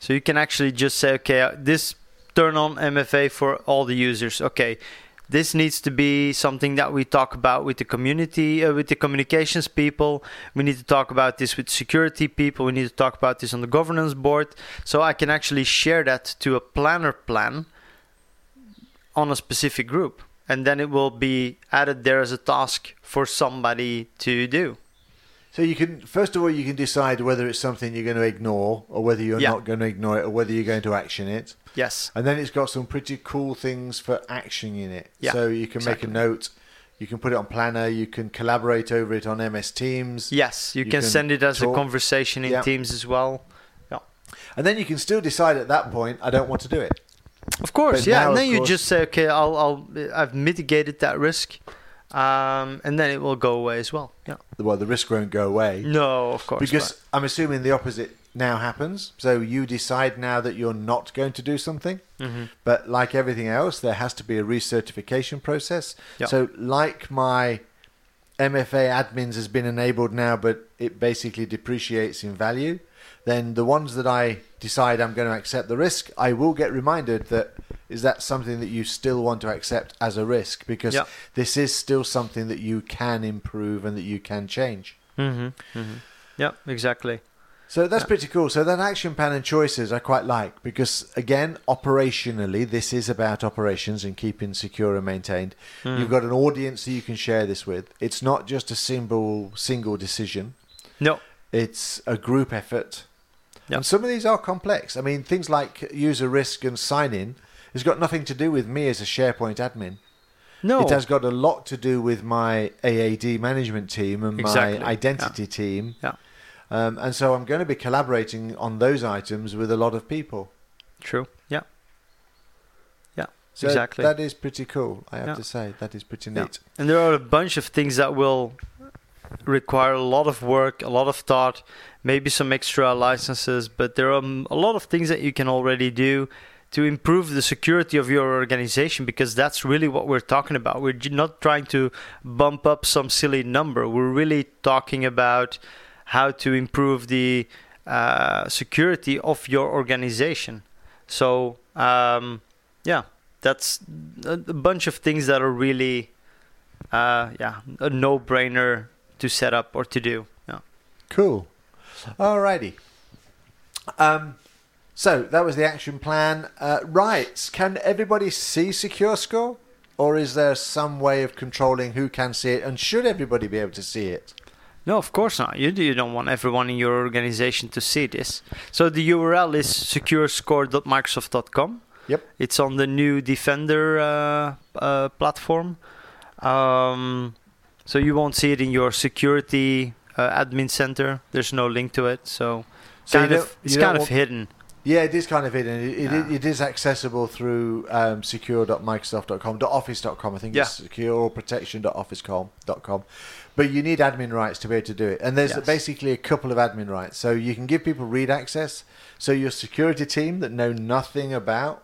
So you can actually just say, okay, uh, this turn on MFA for all the users. Okay, this needs to be something that we talk about with the community, uh, with the communications people. We need to talk about this with security people. We need to talk about this on the governance board. So I can actually share that to a planner plan on a specific group and then it will be added there as a task for somebody to do So you can first of all you can decide whether it's something you're going to ignore or whether you're Yeah. not going to ignore it or whether you're going to action it. yes And then it's got some pretty cool things for actioning in it. Yeah, so you can exactly. make a note, you can put it on Planner, you can collaborate over it on MS Teams. yes you, You can, can send it as talk. a conversation in Yeah. teams as well And then you can still decide at that point, I don't want to do it. Of course But yeah now, and then you course- just say okay i'll i'll i've mitigated that risk um, and then it will go away as well yeah Well, the risk won't go away. no of course because but- I'm assuming the opposite now happens. So you decide now that you're not going to do something. Mhm. But like everything else, there has to be a recertification process. Yeah. So, like my MFA admins has been enabled now, but it basically depreciates in value, then the ones that I decide I'm going to accept the risk, I will get reminded that is that something that you still want to accept as a risk because Yeah. this is still something that you can improve and that you can change. Mhm, mhm. yeah exactly So that's Yeah. pretty cool. So that action plan and choices I quite like because again, operationally, this is about operations and keeping secure and maintained. Hmm. You've got an audience that you can share this with. It's not just a single single decision. no It's a group effort. Yeah. And some of these are complex. I mean, things like user risk and sign in has got nothing to do with me as a SharePoint admin. no It has got a lot to do with my AAD management team and Exactly. my identity team. Yeah. Um, and so I'm going to be collaborating on those items with a lot of people. true yeah yeah So exactly that is pretty cool, I have Yeah. to say. That is pretty Yeah. neat. And there are a bunch of things that will require a lot of work, a lot of thought, maybe some extra licenses, but there are a lot of things that you can already do to improve the security of your organization because that's really what we're talking about. We're not trying to bump up some silly number. We're really talking about how to improve the uh, security of your organization. So, um, yeah, that's a, a bunch of things that are really uh, yeah, a no-brainer to set up or to do. Yeah. Cool. Alrighty. Um, So that was the action plan. Uh, rights. Can everybody see Secure Score? Or is there some way of controlling who can see it? And should everybody be able to see it? No, of course not. You, you don't want everyone in your organization to see this. So the URL is securescore.microsoft.com. Yep. It's on the new Defender uh, uh, platform. Um, so you won't see it in your security uh, admin center. There's no link to it. So, So kind of, it's kind of hidden. Yeah, it is kind of hidden. It, it, Yeah. it is accessible through um, secure.microsoft.com, .office.com, I think Yeah. it's secure or protection.office.com. But you need admin rights to be able to do it. And there's Yes. basically a couple of admin rights. So you can give people read access. So your security team that know nothing about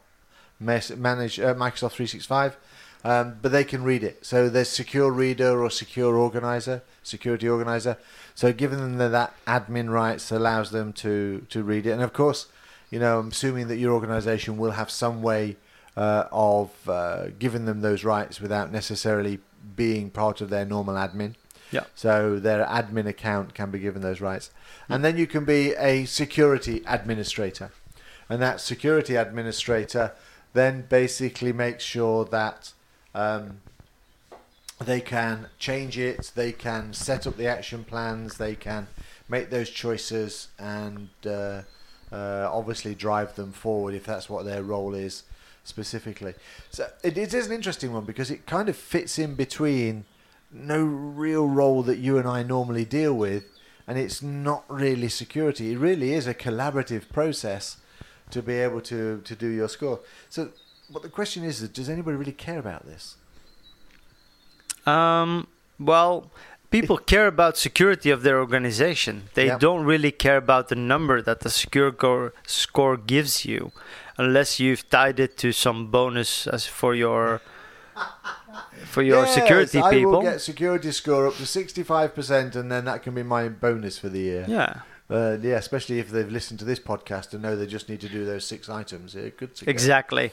manage uh, Microsoft 365, um, but they can read it. So there's secure reader or secure organizer, security organizer. So giving them the, that admin rights allows them to, to read it. And of course, you know, I'm assuming that your organization will have some way uh, of uh, giving them those rights without necessarily being part of their normal admin. Yeah. So their admin account can be given those rights. And then you can be a security administrator. And that security administrator then basically makes sure that um, they can change it, they can set up the action plans, they can make those choices and uh, uh, obviously drive them forward if that's what their role is specifically. So it, it is an interesting one because it kind of fits in between no real role that you and I normally deal with, and it's not really security. It really is a collaborative process to be able to, to do your score. So, what the question is, does anybody really care about this? Um, well, people care about security of their organization. They Yeah. don't really care about the number that the secure go- score gives you, unless you've tied it to some bonus as for your for your Yes, security I people. will get security score up to 65%, and then that can be my bonus for the year. yeah, Uh, yeah, especially if they've listened to this podcast and know they just need to do those six items. To go. exactly.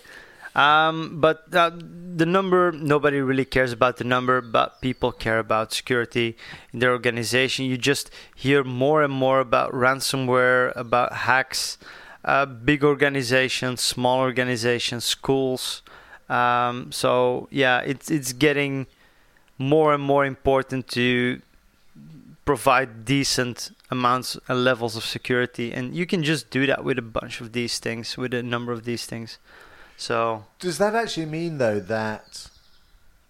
Um, but uh, the number, nobody really cares about the number, but people care about security in their organization. You just hear more and more about ransomware, about hacks, uh, big organizations, small organizations, schools. Um, so yeah, it's it's getting more and more important to provide decent amounts and levels of security, and you can just do that with a bunch of these things, with a number of these things. So Does that actually mean, though, that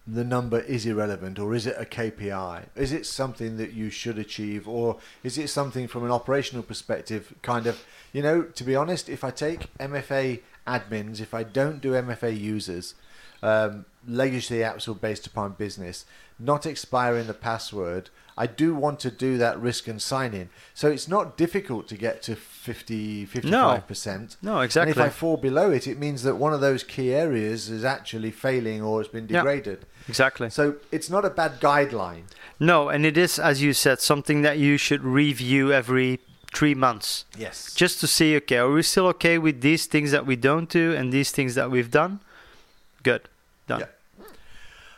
the number is irrelevant, or is it a KPI? Is it something that you should achieve, or is it something from an operational perspective, kind of, you know, to be honest, if I take MFA admins, if I don't do MFA users, um, legacy apps are based upon business, not expiring the password, I do want to do that risk and sign in. So it's not difficult to get to 50, 55%. no, And exactly. if I fall below it, it means that one of those key areas is actually failing or has been degraded. Yeah. exactly. So it's not a bad guideline. No, and it is, as you said, something that you should review every three months, Yes. just to see, okay, are we still okay with these things that we don't do and these things that we've done? Good, done. Yeah.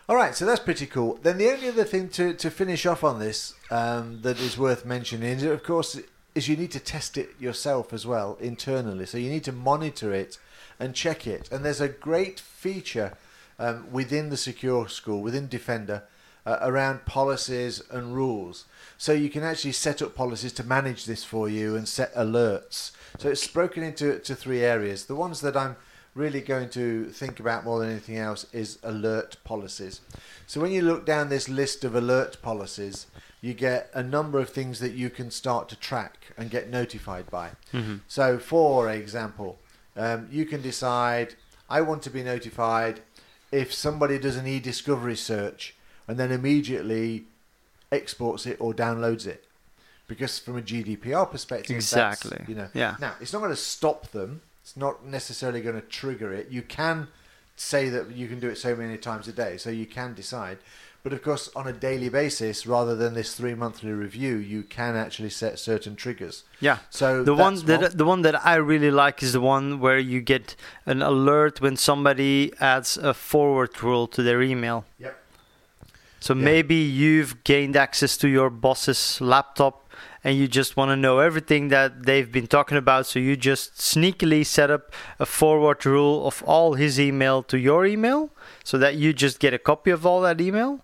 All right, so that's pretty cool. Then the only other thing to, to finish off on this um, that is worth mentioning, is, of course, is you need to test it yourself as well internally. So you need to monitor it and check it. And there's a great feature um, within the Secure Score, within Defender, uh, around policies and rules. So you can actually set up policies to manage this for you and set alerts. So it's broken into to three areas. The ones that I'm really going to think about more than anything else is alert policies. So when you look down this list of alert policies, you get a number of things that you can start to track and get notified by. So, for example, um, you can decide I want to be notified if somebody does an e-discovery search and then immediately exports it or downloads it. Because from a GDPR perspective, that's, Exactly. you know, Yeah. now it's not going to stop them. It's not necessarily going to trigger it. You can say that you can do it so many times a day, so you can decide. But of course, on a daily basis, rather than this three monthly review, you can actually set certain triggers. Yeah. So The one that the one that I really like is the one where you get an alert when somebody adds a forward rule to their email. Yep. So Yeah. maybe you've gained access to your boss's laptop and you just want to know everything that they've been talking about. So you just sneakily set up a forward rule of all his email to your email so that you just get a copy of all that email.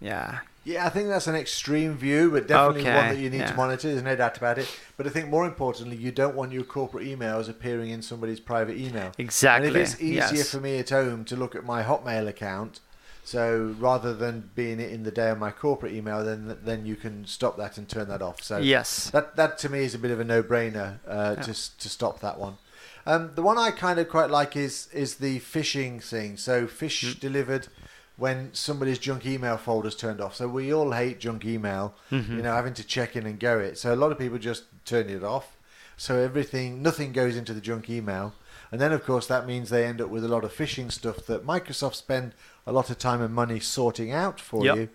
Yeah. Yeah, I think that's an extreme view, but definitely one that you need yeah. to monitor. There's no doubt about it. But I think more importantly, you don't want your corporate emails appearing in somebody's private email. Exactly. And if it's easier yes. for me at home to look at my Hotmail account, so rather than being in the day on my corporate email, then then you can stop that and turn that off. So Yes. that that to me is a bit of a no-brainer uh, to s- to stop that one. Um, the one I kind of quite like is is the phishing thing. So fish Mm. delivered when somebody's junk email folder's turned off. So we all hate junk email, Mm-hmm. you know, having to check in and go it. So a lot of people just turn it off. So everything, nothing goes into the junk email. And then, of course, that means they end up with a lot of phishing stuff that Microsoft spend a lot of time and money sorting out for Yep. you.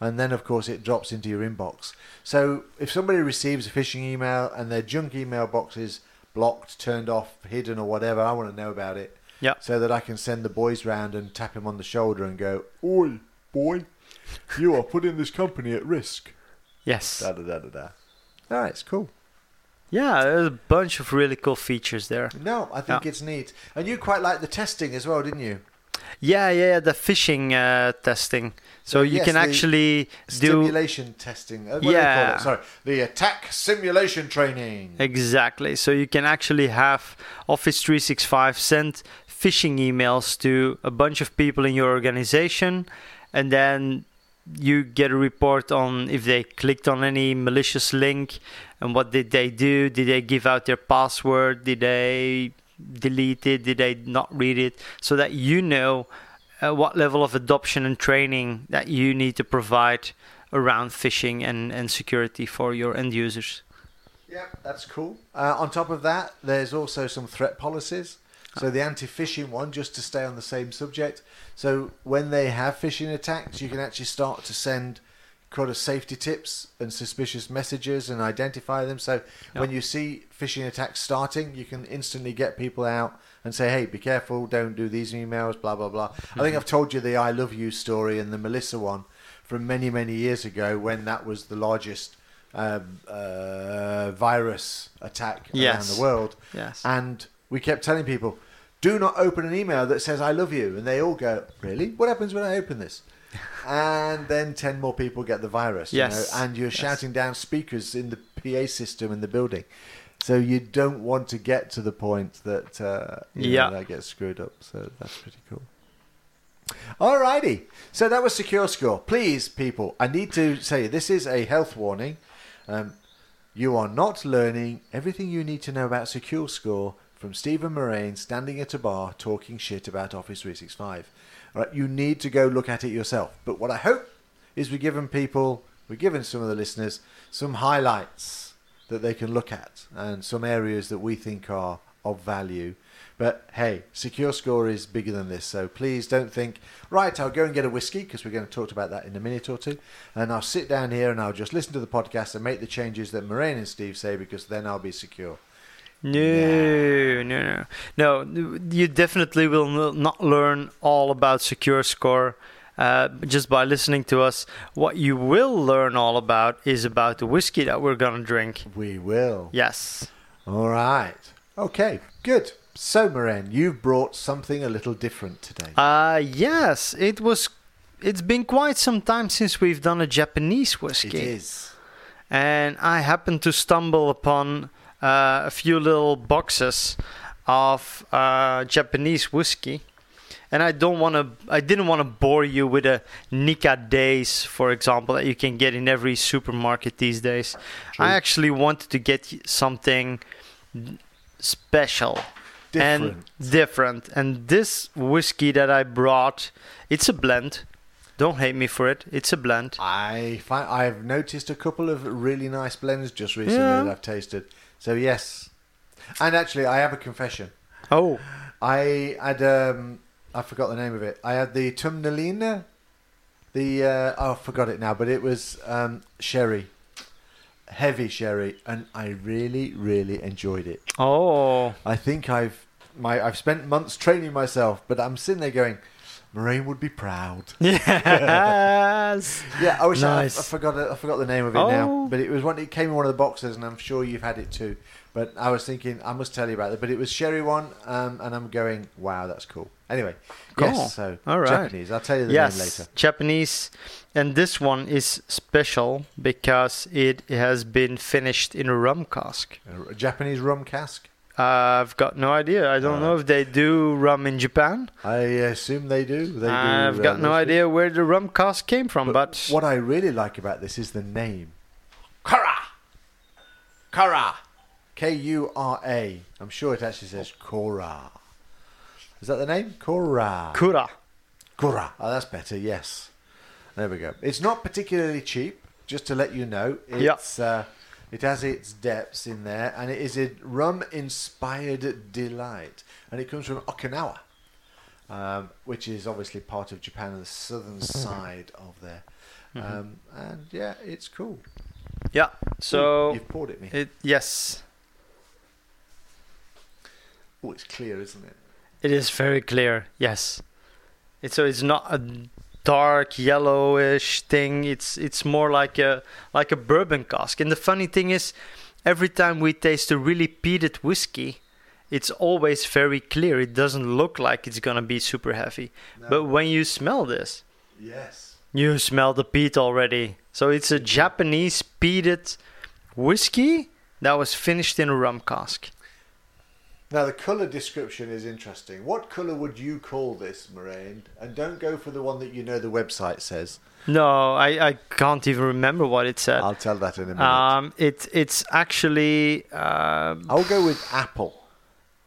And then, of course, it drops into your inbox. So if somebody receives a phishing email and their junk email box is blocked, turned off, hidden, or whatever, I want to know about it. Yeah. So that I can send the boys round and tap him on the shoulder and go, Oi, boy, you are putting this company at risk. Yes. Da da da da da. All right, it's cool. Yeah, there's a bunch of really cool features there. No, I think Yeah. it's neat. And you quite like the testing as well, didn't you? Yeah, yeah, the phishing uh, testing. So you Yes, can actually do Simulation testing. Uh, What do Yeah. call it? Sorry. The attack simulation training. exactly. So you can actually have Office 365 send phishing emails to a bunch of people in your organization, and then you get a report on if they clicked on any malicious link and what did they do did they give out their password did they delete it did they not read it so that you know uh, what level of adoption and training that you need to provide around phishing and, and security for your end users Yeah, that's cool. Uh, on top of that, there's also some threat policies. So the anti-phishing one, just to stay on the same subject. So when they have phishing attacks, you can actually start to send kind of safety tips and suspicious messages and identify them. So when you see phishing attacks starting, you can instantly get people out and say, "Hey, be careful! Don't do these emails." Blah blah blah. I think I've told you the "I love you" story and the Melissa one from many many years ago when that was the largest um, uh, virus attack around the world. yes And we kept telling people, do not open an email that says I love you. And they all go, really? What happens when I open this? And then 10 more people get the virus. you Yes. know, and you're Yes. shouting down speakers in the PA system in the building. So you don't want to get to the point that uh, you know, Yeah. that gets screwed up. So that's pretty cool. Alrighty. So that was Secure Score. Please, people, I need to say this is a health warning. Um, you are not learning everything you need to know about Secure Score from Stephen Marijn standing at a bar talking shit about Office 365. Right, you need to go look at it yourself. But what I hope is we're giving people, we're giving some of the listeners some highlights that they can look at and some areas that we think are of value. But hey, Secure Score is bigger than this, so please don't think, right, I'll go and get a whiskey, because we're going to talk about that in a minute or two, and I'll sit down here and I'll just listen to the podcast and make the changes that Marijn and Steve say, because then I'll be secure. No, no, no, no. You definitely will not learn all about Secure Score uh, just by listening to us. What you will learn all about is about the whiskey that we're gonna drink. We will. Yes. All right. Okay, good. So, Marijn, you've brought something a little different today. Uh yes. It was. It's been quite some time since we've done a Japanese whiskey. it is. and I happened to stumble upon uh, a few little boxes of uh, Japanese whiskey. And I don't want to. I didn't want to bore you with a Nikka Days, for example, that you can get in every supermarket these days. I actually wanted to get something special Different. and different. And this whiskey that I brought, it's a blend. Don't hate me for it. It's a blend. I find I've noticed a couple of really nice blends just recently Yeah. that I've tasted. So yes, and actually I have a confession. Oh, I had um I forgot the name of it. I had the Tamnavulin, the uh, oh I forgot it now, but it was um, sherry, heavy sherry, and I really really enjoyed it. oh. I think I've my I've spent months training myself, but I'm sitting there going, Marijn would be proud. Yes. Yeah, I wish Nice. I, forgot it, I forgot the name of it now, Oh. but it was one. It came in one of the boxes, and I'm sure you've had it too. But I was thinking I must tell you about it. But it was sherry one, um, and I'm going, wow, that's cool. Anyway, Cool. yes, so All right. Japanese. I'll tell you the yes, name later. Japanese, and this one is special because it has been finished in a rum cask. A Japanese rum cask. I've got no idea. I don't Uh, know if they do rum in Japan. I assume they do. They. I've uh, got no idea where the rum cask came from, But, but, what I really like about this is the name. Kura! Kura! K U R A. I'm sure it actually says Kora. Is that the name? Kora. Kura. Kura. Oh, that's better, yes. There we go. It's not particularly cheap, just to let you know. It's, uh, it has its depths in there, and it is a rum inspired delight. And it comes from Okinawa, um, which is obviously part of Japan on the southern side of there. Um, and yeah, it's cool. Yeah. So You've poured it me. it yes, Oh, it's clear, isn't it? it is very clear. Yes. It's so it's not a dark yellowish thing. It's it's more like a like a bourbon cask. And the funny thing is, every time we taste a really peated whiskey, it's always very clear. It doesn't look like it's gonna be super heavy. But when you smell this, Yes. You smell the peat already. So it's a Japanese peated whiskey that was finished in a rum cask. Now the colour description is interesting. What colour would you call this, Marijn? And don't go for the one that you know the website says. No, I, I can't even remember what it said. I'll tell that in a minute. Um, it it's actually um, I'll go with apple.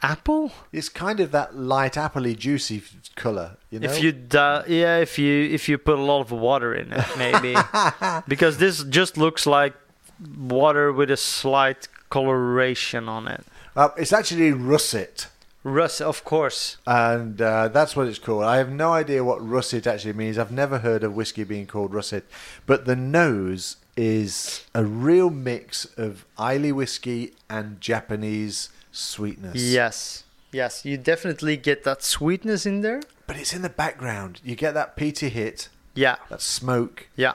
apple. It's kind of that light appley, juicy colour. You know. If you du- yeah, if you if you put a lot of water in it, maybe because this just looks like water with a slight coloration on it. Uh, it's actually russet, Rust, of course. and uh, that's what it's called. I have no idea what russet actually means. I've never heard of whiskey being called russet, but the nose is a real mix of Islay whiskey and Japanese sweetness. Yes, yes, you definitely get that sweetness in there. but it's in the background. You get that peaty hit, Yeah, that smoke, yeah.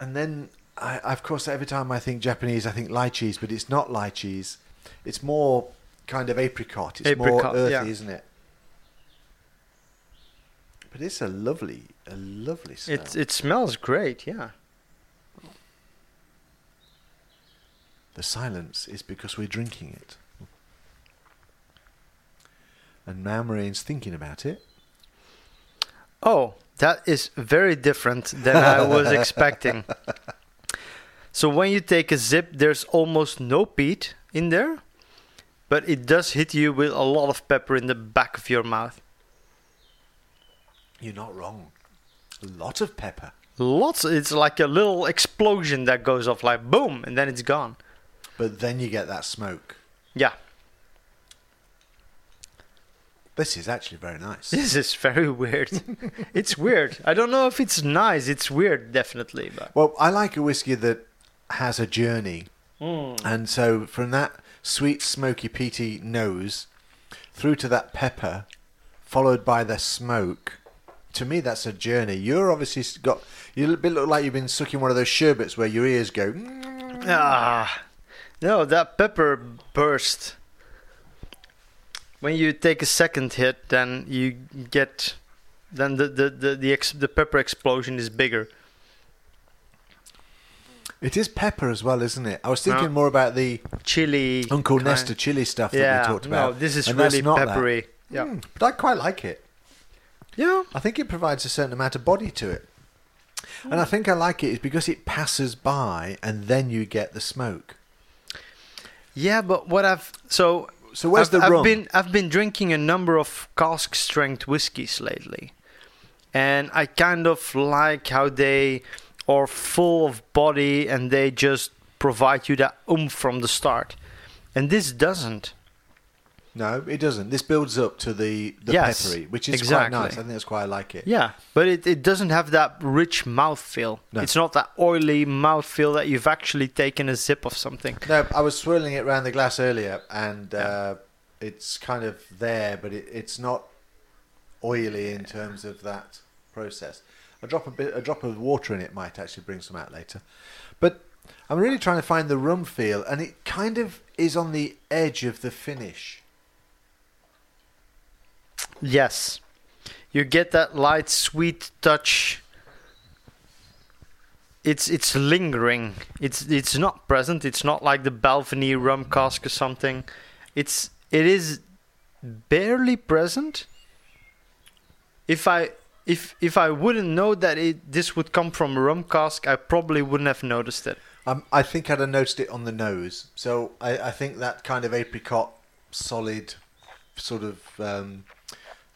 And then, I, of course, every time I think Japanese, I think lychees, but it's not lychees. It's more kind of apricot. It's Apricot, more earthy, yeah. isn't it? But it's a lovely, a lovely smell. It it smells great. Yeah. The silence is because we're drinking it. And now Marijn's thinking about it. Oh, that is very different than I was expecting. So when you take a zip, there's almost no peat in there, but it does hit you with a lot of pepper in the back of your mouth. You're not wrong. A lot of pepper. Lots. It's like a little explosion that goes off, like boom, and then it's gone. But then you get that smoke. Yeah, This is actually very nice. this is very weird. it's weird. I don't know if it's nice. It's weird, definitely, but Well, I like a whiskey that has a journey. And so from that sweet, smoky, peaty nose through to that pepper, followed by the smoke, to me that's a journey. You're obviously got, you look like you've been sucking one of those sherbets where your ears go, "Mm." Ah, no, that pepper burst. When you take a second hit, then you get, then the the the the, ex, the pepper explosion is bigger. It is pepper as well, isn't it? I was thinking No. more about the Chili. Uncle kind- Nestor chili stuff that Yeah, we talked about. no, this is and really that. peppery. Yeah, Mm, but I quite like it. yeah. I think it provides a certain amount of body to it. And I think I like it is because it passes by and then you get the smoke. Yeah, but what I've so So where's I've, the I've rum? been I've been drinking a number of cask strength whiskies lately, and I kind of like how they are full of body and they just provide you that oomph from the start, and this doesn't. No, it doesn't. This builds up to the, the Yes, peppery, which is exactly. quite nice. I think that's why I like it. Yeah, but it, it doesn't have that rich mouthfeel. No. It's not that oily mouthfeel that you've actually taken a sip of something. No, I was swirling it around the glass earlier, and uh, it's kind of there, but it, it's not oily in terms of that process. A drop a bit, a drop of water in it might actually bring some out later. But I'm really trying to find the rum feel, and it kind of is on the edge of the finish. Yes. You get that light sweet touch. It's it's lingering. It's it's not present. It's not like the Balvenie rum cask or something. It's it is barely present. If I if if I wouldn't know that it this would come from a rum cask, I probably wouldn't have noticed it. Um, I think I'd have noticed it on the nose. So I, I think that kind of apricot, solid, sort of um,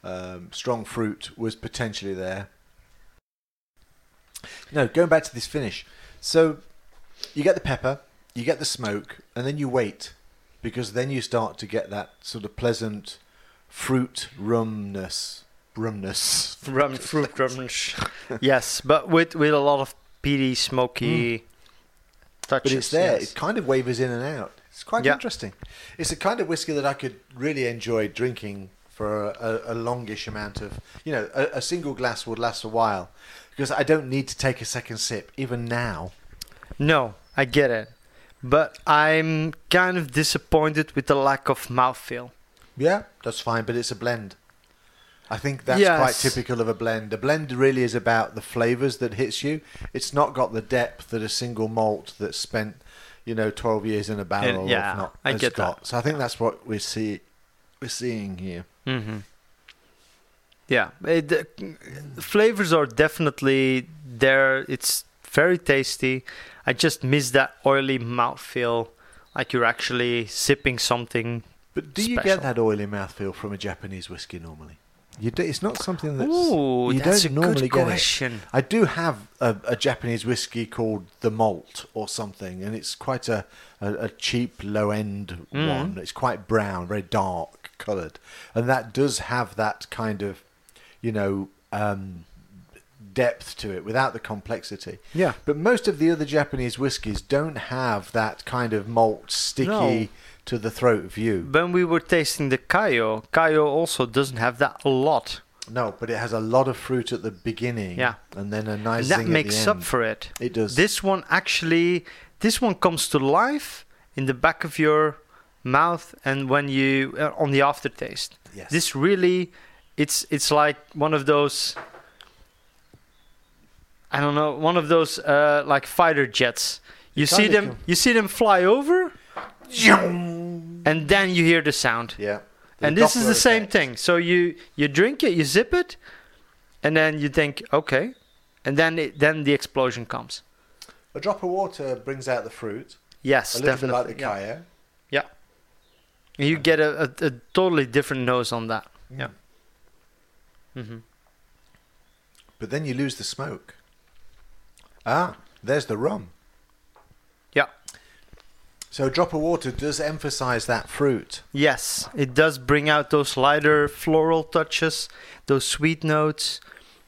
um, strong fruit was potentially there. No, going back to this finish. So you get the pepper, you get the smoke, and then you wait because then you start to get that sort of pleasant fruit rumness. Rumness. Rum fruit rumness. yes, but with with a lot of peaty, smoky touches. But it's there. yes. It kind of wavers in and out. It's quite Yeah. interesting. It's the kind of whiskey that I could really enjoy drinking for a, a, a longish amount of, you know, a, a single glass would last a while because I don't need to take a second sip even now. No, I get it. But I'm kind of disappointed with the lack of mouthfeel. Yeah, that's fine, but it's a blend. I think that's quite typical of a blend. A blend really is about the flavors that hits you. It's not got the depth that a single malt that's spent, you know, 12 years in a barrel yeah, not I has get got. that. So I think that's what we see we're seeing here. Mm-hmm. Yeah, it, the flavors are definitely there. It's very tasty. I just miss that oily mouthfeel, like you're actually sipping something. But do you special. get that oily mouthfeel from a Japanese whiskey normally? You do, it's not something that's Ooh, you that's don't normally get it. I do have a, a Japanese whiskey called the Malt or something, and it's quite a, a, a cheap low end Mm. one. It's quite brown, very dark coloured, and that does have that kind of, you know, um, depth to it without the complexity. Yeah. But most of the other Japanese whiskies don't have that kind of malt sticky No. To the throat view. When we were tasting the Kaiyo, Kaiyo also doesn't have that a lot. No, but it has a lot of fruit at the beginning. Yeah. And then a nice that makes up for it. It does. This one actually, this one comes to life in the back of your mouth and when you uh, on the aftertaste. Yes. This really, it's it's like one of those. I don't know, one of those uh, like fighter jets. You see them, can- you see them fly over, and then you hear the sound. Yeah. The and this is the same effect. thing. So you you drink it, you zip it, and then you think, okay, and then it, then the explosion comes. A drop of water brings out the fruit. Yes, a little definitely. bit like the yeah. Kaya. yeah. You get a, a, a totally different nose on that. Yeah. hmm But then you lose the smoke. Ah, there's the rum. So a drop of water does emphasize that fruit. Yes, it does bring out those lighter floral touches, those sweet notes,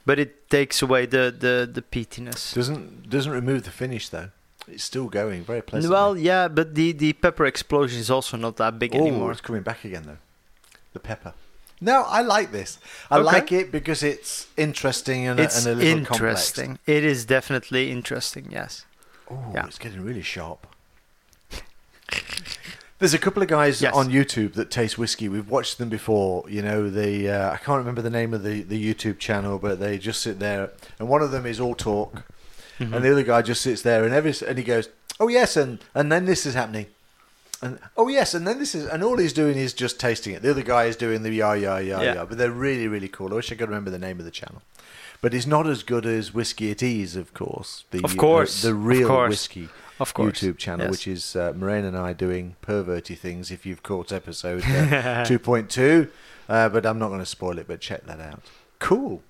but it takes away the the the peatiness. Doesn't doesn't remove the finish though. It's still going very pleasant. Well, yeah, but the the pepper explosion is also not that big oh, anymore. it's coming back again though. The pepper. No, I like this. I Okay. like it because it's interesting and, a, It's and a little interesting. It is definitely interesting. Yes. Oh, Yeah. it's getting really sharp. There's a couple of guys Yes. on YouTube that taste whiskey. We've watched them before. You know, the uh, I can't remember the name of the, the YouTube channel, but they just sit there, and one of them is all talk, Mm-hmm. and the other guy just sits there, and every and he goes, "Oh yes," and and then this is happening, and oh yes, and then this is, and all he's doing is just tasting it. The other guy is doing the yeah yeah yeah Yeah. yeah, but they're really really cool. I wish I could remember the name of the channel, but it's not as good as Whiskey at Ease, of course. The, Of course, the, the real course. whiskey Of course. YouTube channel, Yes. which is uh, Marijn and I doing perverty things. If you've caught episode uh, two point two, uh, but I'm not going to spoil it. But check that out. Cool.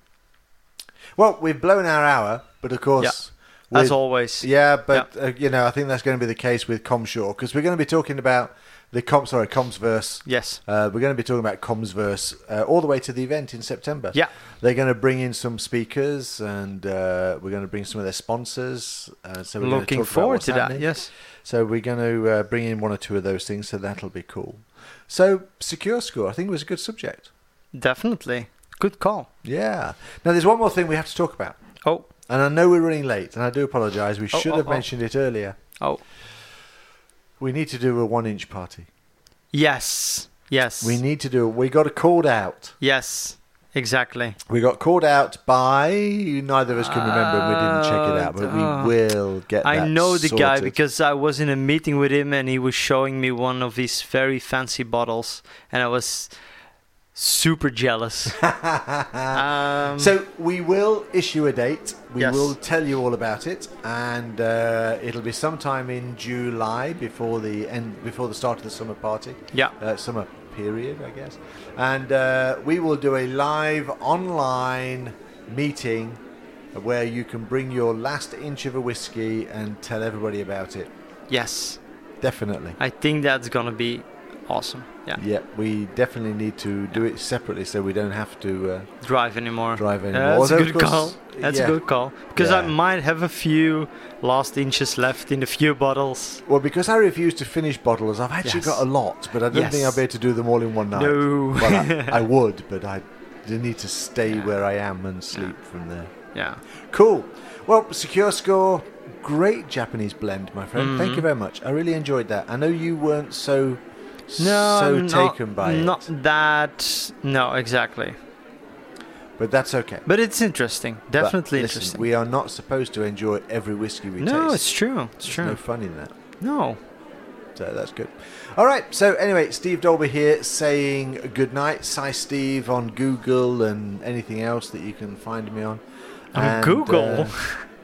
Well, we've blown our hour, but of course, As with- always. yeah. But uh, you know, I think that's going to be the case with Comshore because we're going to be talking about the Com. Sorry, Commsverse. Yes. Uh, we're going to be talking about Commsverse uh, all the way to the event in September. Yeah. They're going to bring in some speakers and uh, we're going to bring some of their sponsors. Uh, so we're Looking forward to that. Yes. So we're going to uh, bring in one or two of those things, so that'll be cool. So secure score, I think, was a good subject. Definitely. good call. Yeah. Now, there's one more thing we have to talk about. Oh, And I know we're running late, and I do apologise. We Oh, should oh, have oh. mentioned it earlier. oh, We need to do a one inch party. yes, yes, We need to do it. We got called out. yes, exactly. We got called out by neither of us can remember. We didn't check it out, but Uh, we will get. I know the guy because I was in a meeting with him and he was showing me one of these very fancy bottles, and I was super jealous. um, So we will issue a date. We Yes. will tell you all about it, and uh, it'll be sometime in July before the end, before the start of the summer party. yeah, uh, summer period, I guess. And uh, we will do a live online meeting where you can bring your last inch of a whiskey and tell everybody about it. yes, Definitely. I think that's gonna be awesome. Yeah, Yeah, we definitely need to do it separately so we don't have to. Uh, drive anymore. Drive Yeah, anymore. that's a good call. That's yeah. a good call because I might have a few last inches left in a few bottles. well, because I refuse to finish bottles, I've actually Yes. got a lot, but I don't think I'll be able to do them all in one night. No. Well, I, I would, but I need to stay where I am and sleep from there. Yeah. Cool. Well, Secure Score, great Japanese blend, my friend. Thank you very much. I really enjoyed that. I know you weren't so No, so I'm not, by not it, that. No, exactly. but that's okay. But it's interesting. Definitely listen, interesting. We are not supposed to enjoy every whiskey we no, taste. it's true. It's There's true. no fun in that. No. So that's good. All right. So anyway, Steve Dolby here saying good night. Cy Steve on Google and anything else that you can find me on. On And, Google? uh,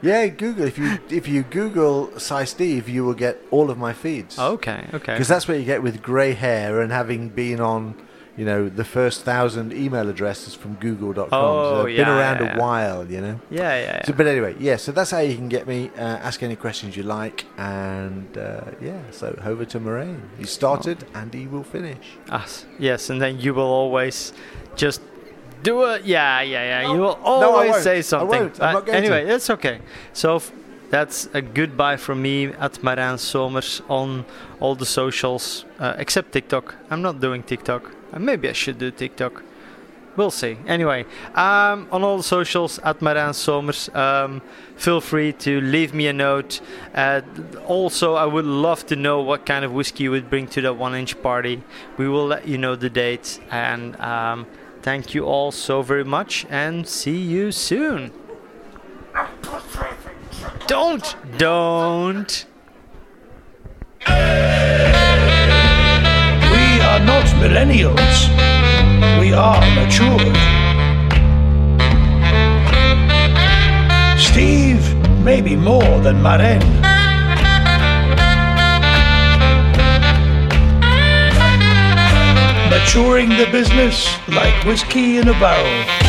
yeah, Google. If you if you Google Cy Steve, you will get all of my feeds. Okay. Okay. Because that's what you get with grey hair and having been on, you know, the first thousand email addresses from Google.com. Oh, so I've been around yeah, a yeah. while, you know. Yeah. Yeah. yeah. So, but anyway, yeah. So that's how you can get me. Uh, ask any questions you like, and uh, yeah. So over to Marijn. He started, and he will finish. Us. Yes, and then you will always just do it. Yeah, yeah, yeah. you will No, always won't. say something. Uh, not going anyway, to. that's okay. So f- that's a goodbye from me at Marijn Somers on all the socials, uh, except TikTok. I'm not doing TikTok. Uh, maybe I should do TikTok. We'll see. Anyway, um, on all the socials at Marijn Somers, um, feel free to leave me a note. Uh, also, I would love to know what kind of whiskey you would bring to that one inch party. We will let you know the date. And um, thank you all so very much and see you soon. Don't! Don't! We are not millennials. We are matured. Steve, maybe more than Marijn. Maturing the business like whiskey in a barrel.